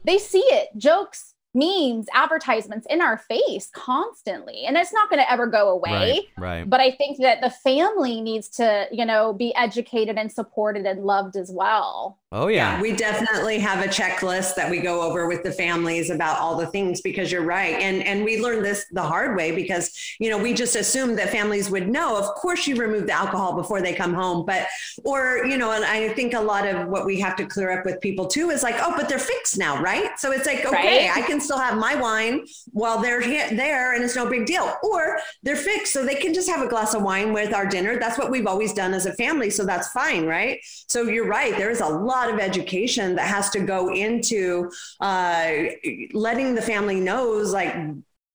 C: they see it jokes, memes, advertisements in our face constantly. And it's not going to ever go away.
A: Right, right.
C: But I think that the family needs to, you know, be educated and supported and loved as well.
A: Oh yeah.
B: yeah. we definitely have a checklist that we go over with the families about all the things because you're right. And and we learned this the hard way because you know, we just assumed that families would know. Of course you remove the alcohol before they come home, but or you know, and I think a lot of what we have to clear up with people too is like, oh, but they're fixed now, right? So it's like, okay, right? I can still have my wine while they're there and it's no big deal. Or they're fixed so they can just have a glass of wine with our dinner. That's what we've always done as a family, so that's fine, right? So you're right. There's a lot lot of education that has to go into uh, letting the family knows like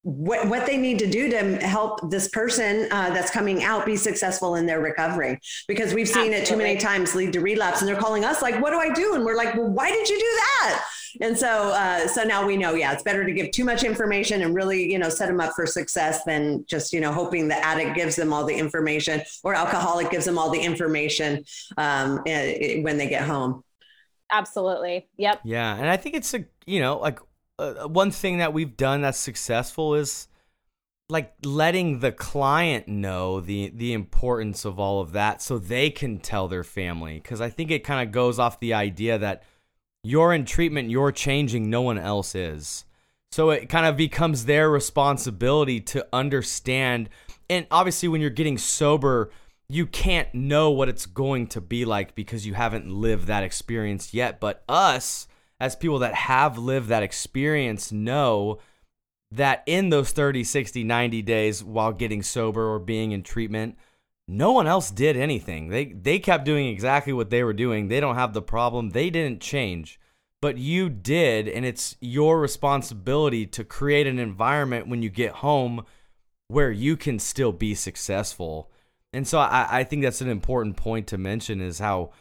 B: what, what they need to do to help this person uh, that's coming out be successful in their recovery because we've seen Absolutely. it too many times lead to relapse and they're calling us like what do i do and we're like well why did you do that and so uh, so now we know yeah it's better to give too much information and really you know set them up for success than just you know hoping the addict gives them all the information or alcoholic gives them all the information um, eh, eh, when they get home
C: Absolutely. Yep.
A: Yeah, and I think it's a you know like uh, one thing that we've done that's successful is like letting the client know the the importance of all of that so they can tell their family because I think it kind of goes off the idea that you're in treatment, you're changing, no one else is. So it kind of becomes their responsibility to understand and obviously when you're getting sober you can't know what it's going to be like because you haven't lived that experience yet. But us, as people that have lived that experience, know that in those 30, 60, 90 days while getting sober or being in treatment, no one else did anything. They they kept doing exactly what they were doing. They don't have the problem. They didn't change. But you did, and it's your responsibility to create an environment when you get home where you can still be successful. And so I, I think that's an important point to mention is how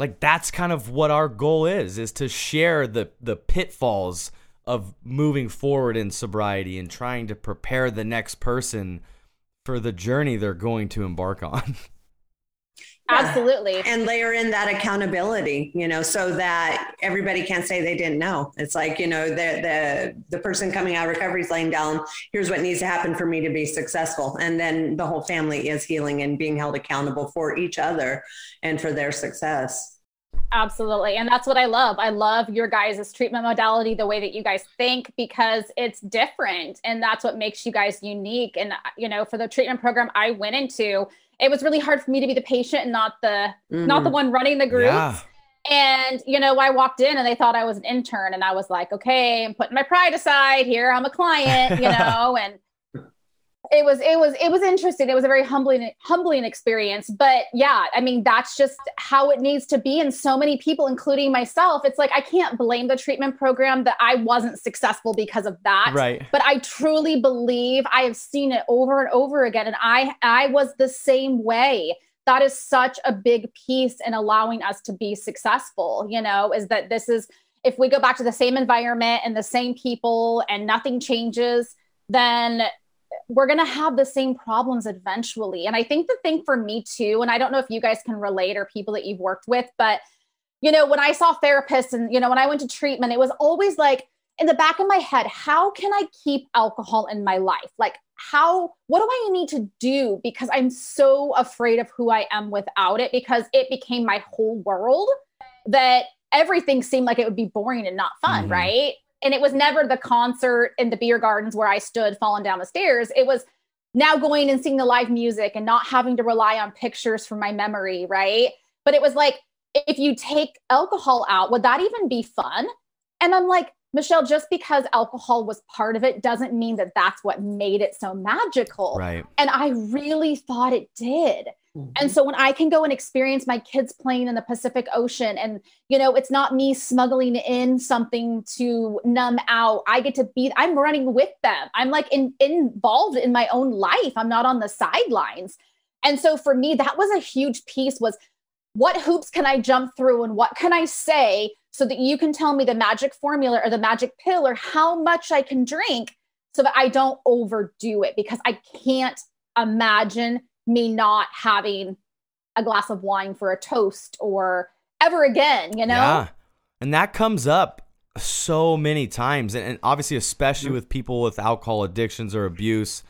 A: like that's kind of what our goal is is to share the the pitfalls of moving forward in sobriety and trying to prepare the next person for the journey they're going to embark on. (laughs)
C: Absolutely.
B: And layer in that accountability, you know, so that everybody can't say they didn't know. It's like, you know, the the the person coming out of recovery is laying down, here's what needs to happen for me to be successful. And then the whole family is healing and being held accountable for each other and for their success.
C: Absolutely. And that's what I love. I love your guys' treatment modality, the way that you guys think, because it's different. And that's what makes you guys unique. And, you know, for the treatment program I went into, it was really hard for me to be the patient and not the mm-hmm. not the mm-hmm. one running the group. Yeah. And you know, I walked in and they thought I was an intern, and I was like, okay, I'm putting my pride aside here. I'm a client, you (laughs) know, and it was it was it was interesting. It was a very humbling humbling experience but yeah i mean that's just how it needs to be and so many people including myself. It's like i can't blame the treatment program that i wasn't successful because of that
A: right.
C: but i truly believe i have seen it over and over again and i i was the same way. That is such a big piece in allowing us to be successful you know is that this is if we go back to the same environment and the same people and nothing changes then we're going to have the same problems eventually. And I think the thing for me too, and I don't know if you guys can relate or people that you've worked with, but you know, when I saw therapists and, you know, when I went to treatment, it was always like in the back of my head, how can I keep alcohol in my life? Like, how, what do I need to do? Because I'm so afraid of who I am without it because it became my whole world that everything seemed like it would be boring and not fun, mm-hmm. right? And it was never the concert in the beer gardens where I stood falling down the stairs. It was now going and seeing the live music and not having to rely on pictures from my memory, right? But it was like, if you take alcohol out, would that even be fun? And I'm like, Michelle, just because alcohol was part of it doesn't mean that that's what made it so magical.
A: Right.
C: And I really thought it did. Mm-hmm. And so when I can go and experience my kids playing in the Pacific Ocean and you know it's not me smuggling in something to numb out. I get to be I'm running with them. I'm like in, involved in my own life. I'm not on the sidelines. And so for me that was a huge piece was what hoops can I jump through and what can I say so that you can tell me the magic formula or the magic pill or how much I can drink so that I don't overdo it because I can't imagine me not having a glass of wine for a toast or ever again, you know? Yeah.
A: And that comes up so many times, and, and obviously, especially mm. with people with alcohol addictions or abuse,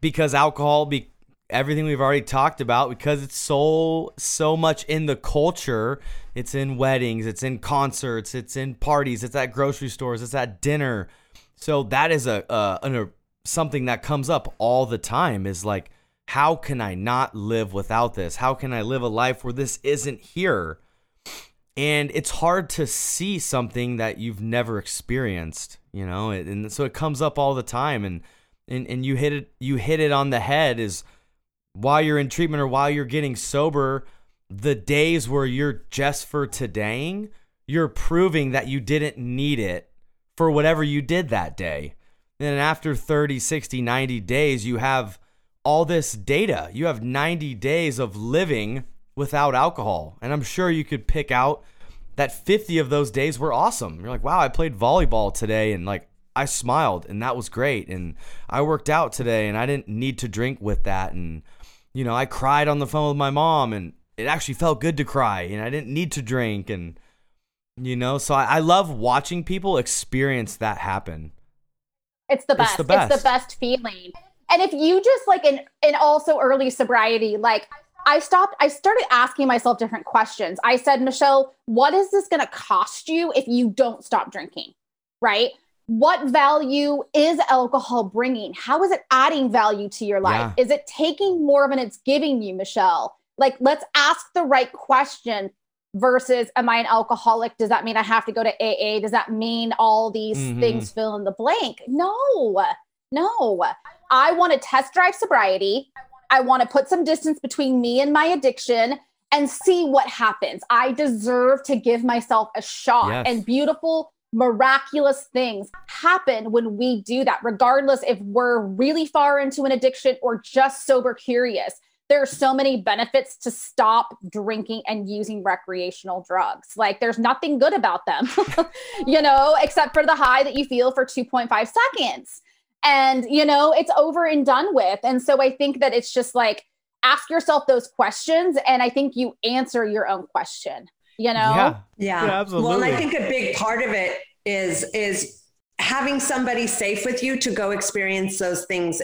A: because alcohol, be everything we've already talked about, because it's so so much in the culture. It's in weddings, it's in concerts, it's in parties, it's at grocery stores, it's at dinner. So that is a, a, a something that comes up all the time. Is like, how can I not live without this? How can I live a life where this isn't here? and it's hard to see something that you've never experienced you know and so it comes up all the time and and, and you hit it you hit it on the head is while you're in treatment or while you're getting sober the days where you're just for todaying you're proving that you didn't need it for whatever you did that day and after 30 60 90 days you have all this data you have 90 days of living without alcohol. And I'm sure you could pick out that 50 of those days were awesome. You're like, wow, I played volleyball today and like I smiled and that was great. And I worked out today and I didn't need to drink with that. And, you know, I cried on the phone with my mom and it actually felt good to cry and I didn't need to drink. And, you know, so I, I love watching people experience that happen.
C: It's the best. It's the best, it's the best feeling. And if you just like in, in also early sobriety, like I stopped, I started asking myself different questions. I said, Michelle, what is this going to cost you if you don't stop drinking? Right? What value is alcohol bringing? How is it adding value to your life? Yeah. Is it taking more than it's giving you, Michelle? Like, let's ask the right question versus am I an alcoholic? Does that mean I have to go to AA? Does that mean all these mm-hmm. things fill in the blank? No, no. I want to test drive sobriety. I want to put some distance between me and my addiction and see what happens. I deserve to give myself a shot. Yes. And beautiful, miraculous things happen when we do that, regardless if we're really far into an addiction or just sober curious. There are so many benefits to stop drinking and using recreational drugs. Like, there's nothing good about them, (laughs) you know, except for the high that you feel for 2.5 seconds and you know it's over and done with. And so i think that it's just like ask yourself those questions and i think you answer your own question you know?
B: Yeah, yeah. yeah absolutely well and i think a big part of it is is having somebody safe with you to go experience those things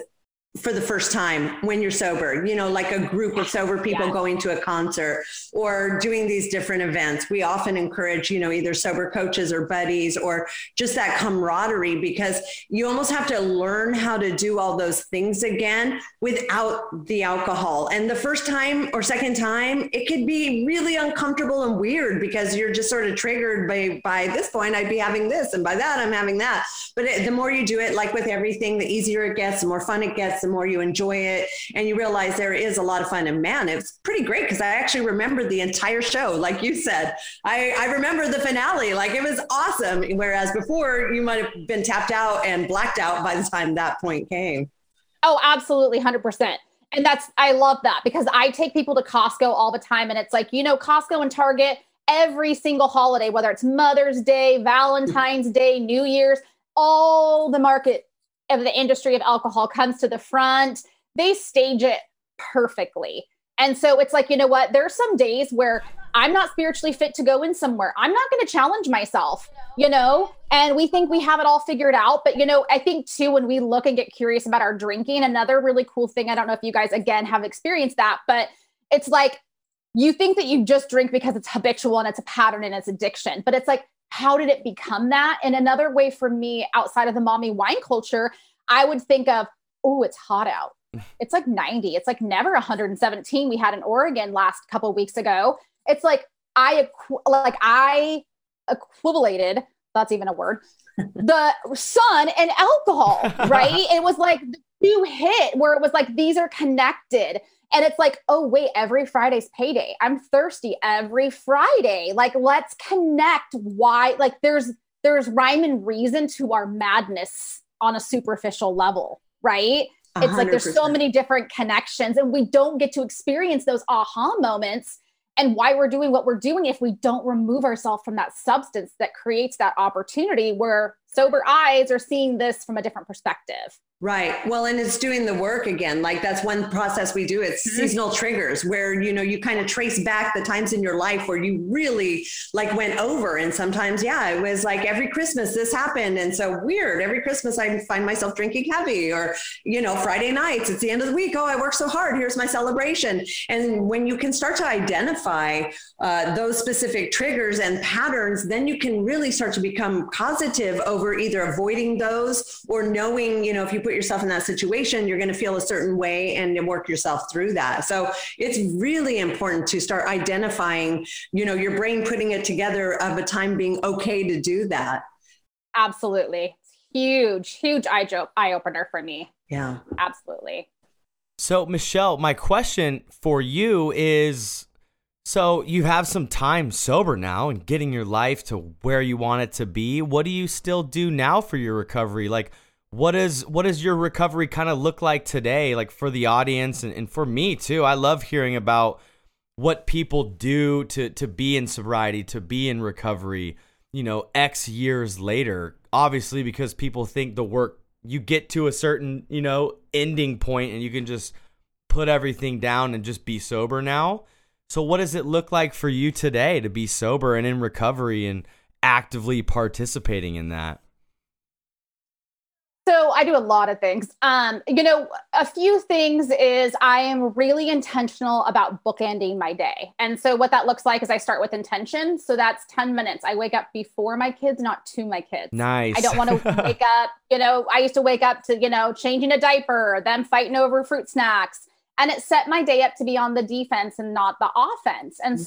B: for the first time when you're sober, you know, like a group of sober people going to a concert or doing these different events. We often encourage, you know, either sober coaches or buddies or just that camaraderie because you almost have to learn how to do all those things again without the alcohol. And the first time or second time, it could be really uncomfortable and weird because you're just sort of triggered by by this point I'd be having this and by that I'm having that. But it, the more you do it like with everything, the easier it gets, the more fun it gets the more you enjoy it and you realize there is a lot of fun. And man, it's pretty great because I actually remember the entire show. Like you said, I, I remember the finale. Like it was awesome. Whereas before you might have been tapped out and blacked out by the time that point came.
C: Oh, absolutely. 100%. And that's, I love that because I take people to Costco all the time. And it's like, you know, Costco and Target, every single holiday, whether it's Mother's Day, Valentine's Day, New Year's, all the market of the industry of alcohol comes to the front, they stage it perfectly. And so it's like, you know what? There are some days where I'm not spiritually fit to go in somewhere. I'm not going to challenge myself, you know? And we think we have it all figured out. But, you know, I think too, when we look and get curious about our drinking, another really cool thing, I don't know if you guys again have experienced that, but it's like you think that you just drink because it's habitual and it's a pattern and it's addiction. But it's like, how did it become that? And another way for me outside of the mommy wine culture, I would think of, oh, it's hot out. (laughs) It's like 90. It's like never 117 we had in Oregon last couple weeks ago. It's like I like I equivalated, that's even a word, (laughs) the sun and alcohol, (laughs) right? it was like the two hit where it was like these are connected. And it's like, oh, wait, every Friday's payday. I'm thirsty every Friday. Like, let's connect why, like, there's, there's rhyme and reason to our madness on a superficial level, right? 100%. It's like there's so many different connections, and we don't get to experience those aha moments and why we're doing what we're doing if we don't remove ourselves from that substance that creates that opportunity where sober eyes are seeing this from a different perspective.
B: Right. Well, and it's doing the work again. Like that's one process we do. It's mm-hmm. seasonal triggers where, you know, you kind of trace back the times in your life where you really like went over. And sometimes, yeah, it was like every Christmas this happened. And so weird. Every Christmas I find myself drinking heavy or, you know, Friday nights, it's the end of the week. Oh, I work so hard. Here's my celebration. And when you can start to identify uh, those specific triggers and patterns, then you can really start to become positive over either avoiding those or knowing, you know, if you put yourself in that situation, you're going to feel a certain way and work yourself through that. So it's really important to start identifying, you know, your brain putting it together of a time being okay to do that.
C: Absolutely. Huge, huge eye, jo- eye opener for me.
B: Yeah.
C: Absolutely.
A: So, Michelle, my question for you is so you have some time sober now and getting your life to where you want it to be. What do you still do now for your recovery? Like, what is what does your recovery kind of look like today like for the audience and, and for me too? I love hearing about what people do to to be in sobriety to be in recovery you know x years later. Obviously because people think the work you get to a certain you know ending point and you can just put everything down and just be sober now. So what does it look like for you today to be sober and in recovery and actively participating in that
C: so I do a lot of things. Um, you know, a few things is I am really intentional about bookending my day. And so what that looks like is I start with intention. So that's 10 minutes. I wake up before my kids, not to my kids.
A: Nice.
C: I don't want to (laughs) wake up, you know, I used to wake up to, you know, changing a diaper, them fighting over fruit snacks. And it set my day up to be on the defense and not the offense. And mm-hmm.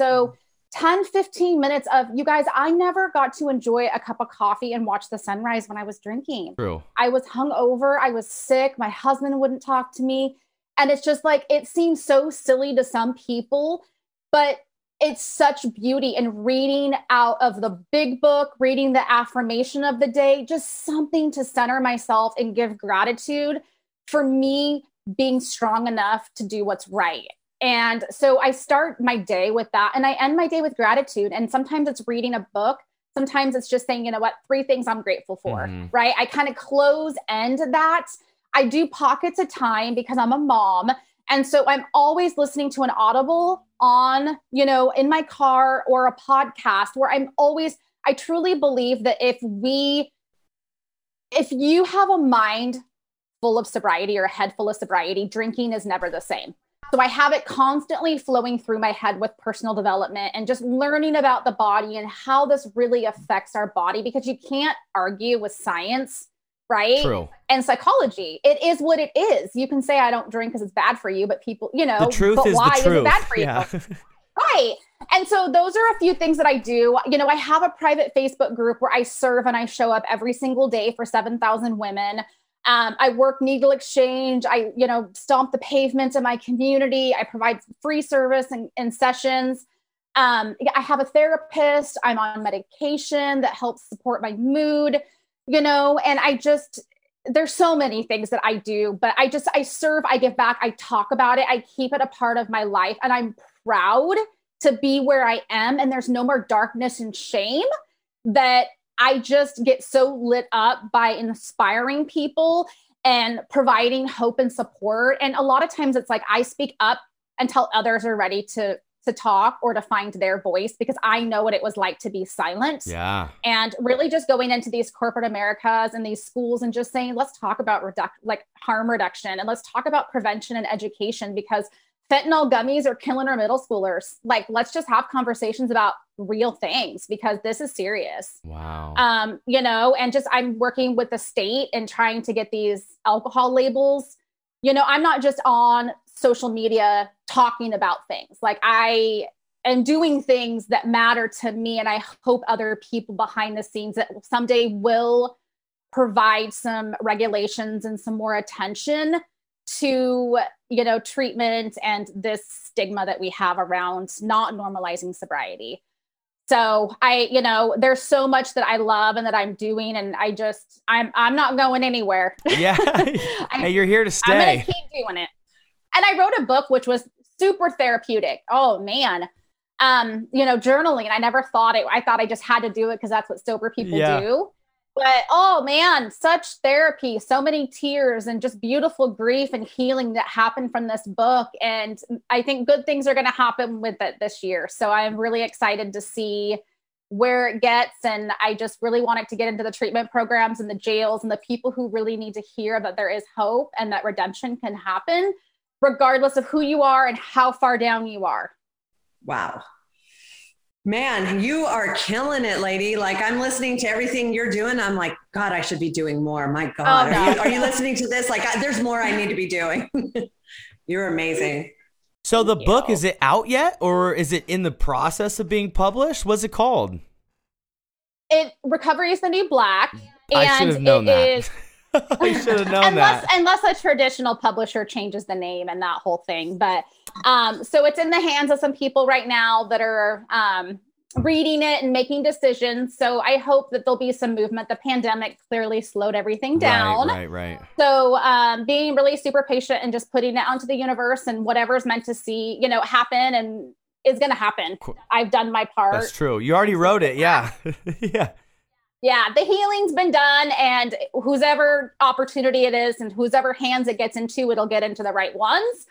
C: So 10, 15 minutes of you guys, I never got to enjoy a cup of coffee and watch the sunrise when I was drinking.
A: True.
C: I was hungover. I was sick. My husband wouldn't talk to me. And it's just like, it seems so silly to some people, but it's such beauty in reading out of the big book, reading the affirmation of the day, just something to center myself and give gratitude for me being strong enough to do what's right. And so I start my day with that and I end my day with gratitude. And sometimes it's reading a book. Sometimes it's just saying, you know what, three things I'm grateful for, mm-hmm. right? I kind of close end that. I do pockets of time because I'm a mom. And so I'm always listening to an audible on, you know, in my car or a podcast where I'm always, I truly believe that if we, if you have a mind full of sobriety or a head full of sobriety, drinking is never the same. So I have it constantly flowing through my head with personal development and just learning about the body and how this really affects our body because you can't argue with science, right?
A: True.
C: And psychology. It is what it is. You can say I don't drink because it's bad for you, but people, you know,
A: the truth is why the truth. is it bad for
C: yeah. you? (laughs) right. And so those are a few things that I do. You know, I have a private Facebook group where I serve and I show up every single day for 7,000 women. Um, I work needle exchange. I, you know, stomp the pavement in my community. I provide free service and, and sessions. Um, I have a therapist. I'm on medication that helps support my mood, you know, and I just, there's so many things that I do, but I just, I serve, I give back, I talk about it, I keep it a part of my life, and I'm proud to be where I am. And there's no more darkness and shame that I just get so lit up by inspiring people and providing hope and support. And a lot of times it's like I speak up until others are ready to to talk or to find their voice because I know what it was like to be silent.
A: Yeah.
C: And really just going into these corporate Americas and these schools and just saying, let's talk about reduc- like harm reduction and let's talk about prevention and education because fentanyl gummies are killing our middle schoolers. Like, let's just have conversations about real things because this is serious.
A: Wow.
C: Um, you know, and just I'm working with the state and trying to get these alcohol labels. You know, I'm not just on social media talking about things. Like I am doing things that matter to me and I hope other people behind the scenes that someday will provide some regulations and some more attention to you know treatment and this stigma that we have around not normalizing sobriety. So i you know there's so much that i love and that i'm doing and i just i'm i'm not going anywhere. (laughs)
A: Yeah. (laughs) Hey you're here to stay i'm
C: gonna keep doing it. And i wrote a book which was super therapeutic. Oh man. Um you know journaling i never thought it i thought i just had to do it because that's what sober people yeah. do but oh man, such therapy, so many tears and just beautiful grief and healing that happened from this book. And I think good things are going to happen with it this year. So I'm really excited to see where it gets. And I just really want it to get into the treatment programs and the jails and the people who really need to hear that there is hope and that redemption can happen, regardless of who you are and how far down you are.
B: Wow. Man, you are killing it, lady. Like I'm listening to everything you're doing. I'm like, God, I should be doing more. My oh, God, oh, are, you, are, you, listening to this? Like, I, there's more I need to be doing. (laughs) you're amazing.
A: So the book is it out yet, or is it in the process of being published? What's it called?
C: It recovery is the new black, and
A: I should have known that. Is, (laughs) I should have known
C: unless,
A: that.
C: Unless a traditional publisher changes the name and that whole thing, but um, so it's in the hands of some people right now that are um, reading it and making decisions. So I hope that there'll be some movement. The pandemic clearly slowed everything down.
A: Right, right, right.
C: So um, being really super patient and just putting it onto the universe and whatever's meant to see, you know, happen and is going to happen. I've done my part.
A: That's true. You already wrote it. Yeah. (laughs) yeah.
C: Yeah, the healing's been done, and whoever opportunity it is, and whoever hands it gets into, it'll get into the right ones.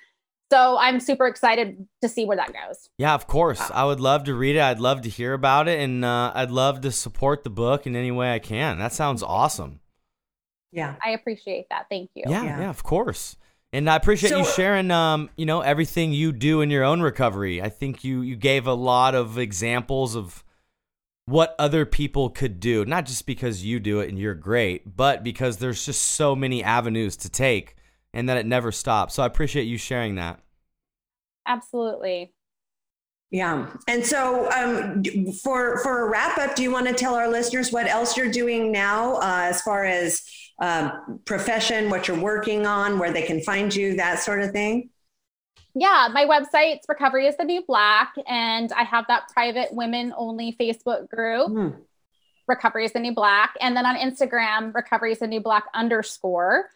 C: So I'm super excited to see where that goes.
A: Yeah, of course. Wow. I would love to read it. I'd love to hear about it, and uh, I'd love to support the book in any way I can. That sounds awesome.
B: Yeah,
C: I appreciate that. Thank you.
A: Yeah, yeah, yeah of course. And I appreciate so, you sharing, um, you know, everything you do in your own recovery. I think you you gave a lot of examples of what other people could do, not just because you do it and you're great, but because there's just so many avenues to take and that it never stops. So I appreciate you sharing that.
C: Absolutely.
B: Yeah. And so um, for for a wrap up, do you want to tell our listeners what else you're doing now uh, as far as um, profession, what you're working on, where they can find you, that sort of thing?
C: Yeah, my website's Recovery is the New Black, and I have that private women only Facebook group. Mm. Recovery is the New Black. And then on Instagram, Recovery is the New Black underscore.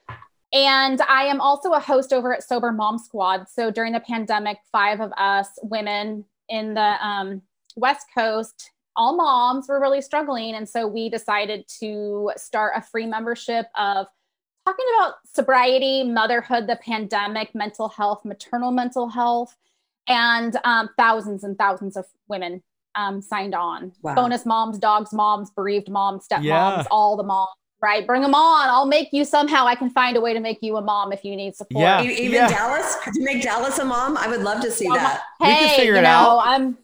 C: And I am also a host over at Sober Mom Squad. So during the pandemic, five of us women in the um, West Coast, all moms were really struggling. And so we decided to start a free membership of talking about sobriety, motherhood, the pandemic, mental health, maternal mental health. And um, thousands and thousands of women um, signed on. Wow. Bonus moms, dogs moms, bereaved moms, stepmoms, yeah. all the moms right? Bring them on. I'll make you somehow. I can find a way to make you a mom if you need support.
B: Yeah. Even yeah. Dallas, could you make Dallas a mom? I would love to see that.
C: Hey, we can figure it know, out. I'm,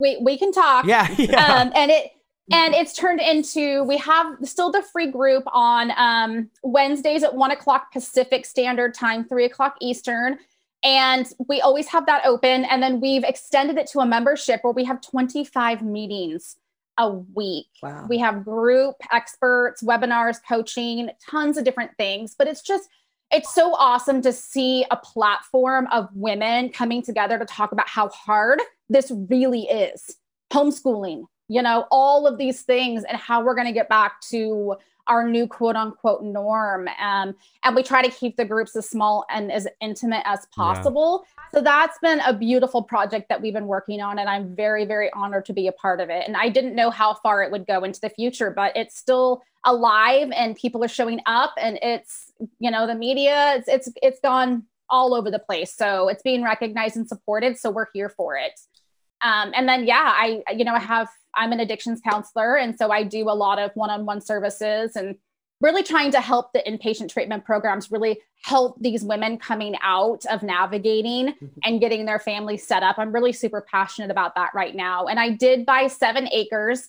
C: we, we can talk.
A: Yeah. (laughs) yeah.
C: Um, and it, and it's turned into we have still the free group on um, wednesdays at one o'clock pacific standard time three o'clock eastern and we always have that open and then we've extended it to a membership where we have 25 meetings a week. Wow. We have group experts, webinars, coaching, tons of different things, but it's just it's so awesome to see a platform of women coming together to talk about how hard this really is. Homeschooling, you know, all of these things and how we're going to get back to our new quote unquote norm. Um, and we try to keep the groups as small and as intimate as possible. Yeah. So that's been a beautiful project that we've been working on. And I'm very, very honored to be a part of it. And I didn't know how far it would go into the future, but it's still alive and people are showing up and it's, you know, the media, it's, it's, it's gone all over the place. So it's being recognized and supported. So we're here for it. Um, and then, yeah, I, you know, I have, I'm an addictions counselor. And so I do a lot of one on one services and really trying to help the inpatient treatment programs really help these women coming out of navigating mm-hmm. and getting their family set up. I'm really super passionate about that right now. And I did buy seven acres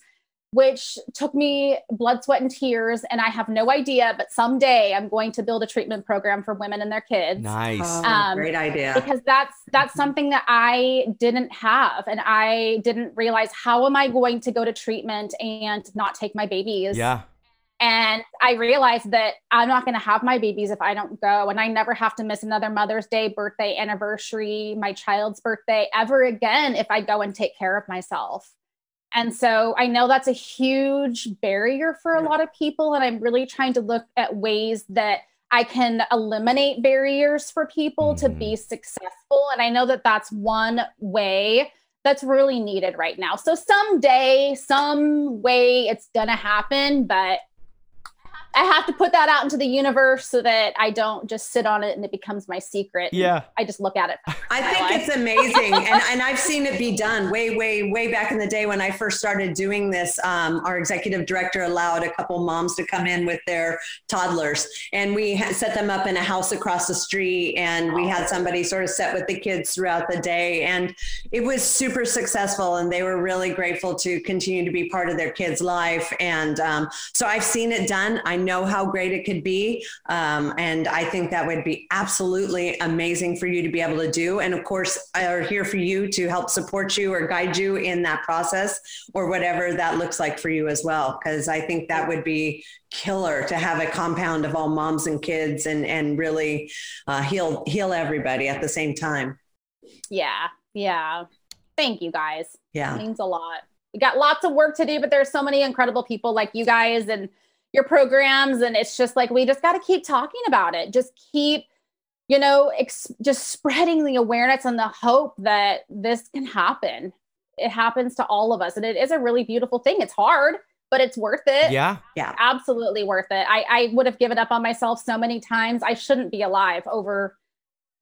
C: which took me blood, sweat, and tears. And I have no idea, but someday I'm going to build a treatment program for women and their kids.
A: Nice,
B: oh, um, great idea.
C: Because that's that's something that I didn't have, and I didn't realize how am I going to go to treatment and not take my babies.
A: Yeah.
C: And I realized that I'm not going to have my babies if I don't go. And I never have to miss another Mother's Day, birthday, anniversary, my child's birthday ever again if I go and take care of myself. And so I know that's a huge barrier for a lot of people. And I'm really trying to look at ways that I can eliminate barriers for people mm-hmm. to be mm-hmm. successful. And I know that that's one way that's really needed right now. So someday, some way it's going to happen, but have to put that out into the universe so that I don't just sit on it and it becomes my secret.
A: Yeah.
C: I just look at it.
B: I think it's amazing. and, and I've seen it be done way, way, way back in the day when I first started doing this. Um, our executive director allowed a couple moms to come in with their toddlers and we set them up in a house across the street and we had somebody sort of set with the kids throughout the day. And it was super successful and they were really grateful to continue to be part of their kids' life. And um, so I've seen it done. I know how great it could be. Um, and I think that would be absolutely amazing for you to be able to do. And of course, I are here for you to help support you or guide you in that process or whatever that looks like for you as well. Because I think that would be killer to have a compound of all moms and kids and, and really uh, heal, heal everybody at the same time.
C: Yeah. Yeah. Thank you guys.
B: Yeah.
C: It means a lot. We got lots of work to do, but there's so many incredible people like you guys and your programs and it's just like we just got to keep talking about it. Just keep you know ex- just spreading the awareness and the hope that this can happen. It happens to all of us and it is a really beautiful thing. It's hard but it's worth it.
A: Yeah.
B: Yeah.
C: absolutely worth it. I i would have given up on myself so many times. I shouldn't be alive over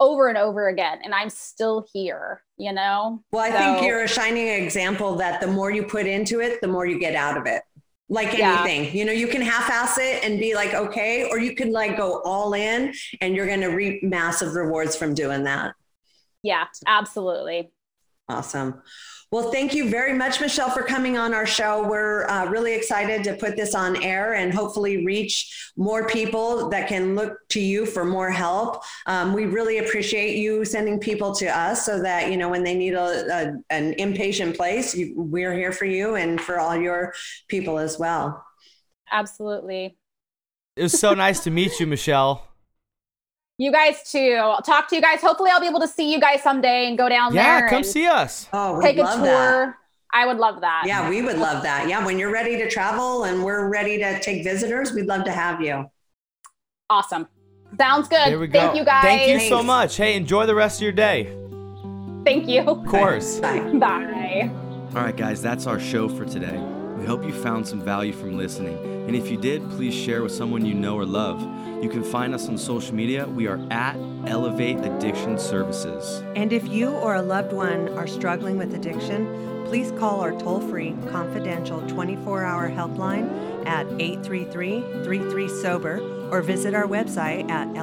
C: over and over again and i'm still here you know?
B: Well, I think you're a shining example that the more you put into it, the more you get out of it. Like
C: Yeah.
B: anything, you know, you can half-ass it and be like, okay, or you could like go all in and you're going to reap massive rewards from doing that.
C: yeah absolutely
B: Awesome. Well, thank you very much, Michelle, for coming on our show. We're uh, really excited to put this on air and hopefully reach more people that can look to you for more help. Um, we really appreciate you sending people to us so that, you know, when they need a, a an inpatient place, you, we're here for you and for all your people as well.
C: absolutely
A: It was so nice to meet you, Michelle.
C: You guys too. I'll talk to you guys. Hopefully, I'll be able to see you guys someday and go down
A: Yeah,
C: there
A: Yeah,
C: come
A: see us.
B: Oh, we
C: take a tour.
B: that.
C: I would love that.
B: Yeah, we would love that. Yeah, when you're ready to travel and we're ready to take visitors, we'd love to have you.
C: Awesome. Sounds good.
A: There we go.
C: Thank you guys.
A: Thank you so much. Hey, enjoy the rest of your day.
C: Thank you.
A: Of course.
B: Bye.
C: Bye.
A: All right, guys, that's our show for today. We hope you found some value from listening. And if you did, please share with someone you know or love. You can find us on social media. We are at Elevate Addiction Services.
D: And if you or a loved one are struggling with addiction, please call our toll free, confidential 24 hour helpline at 833 33 Sober or visit our website at elevate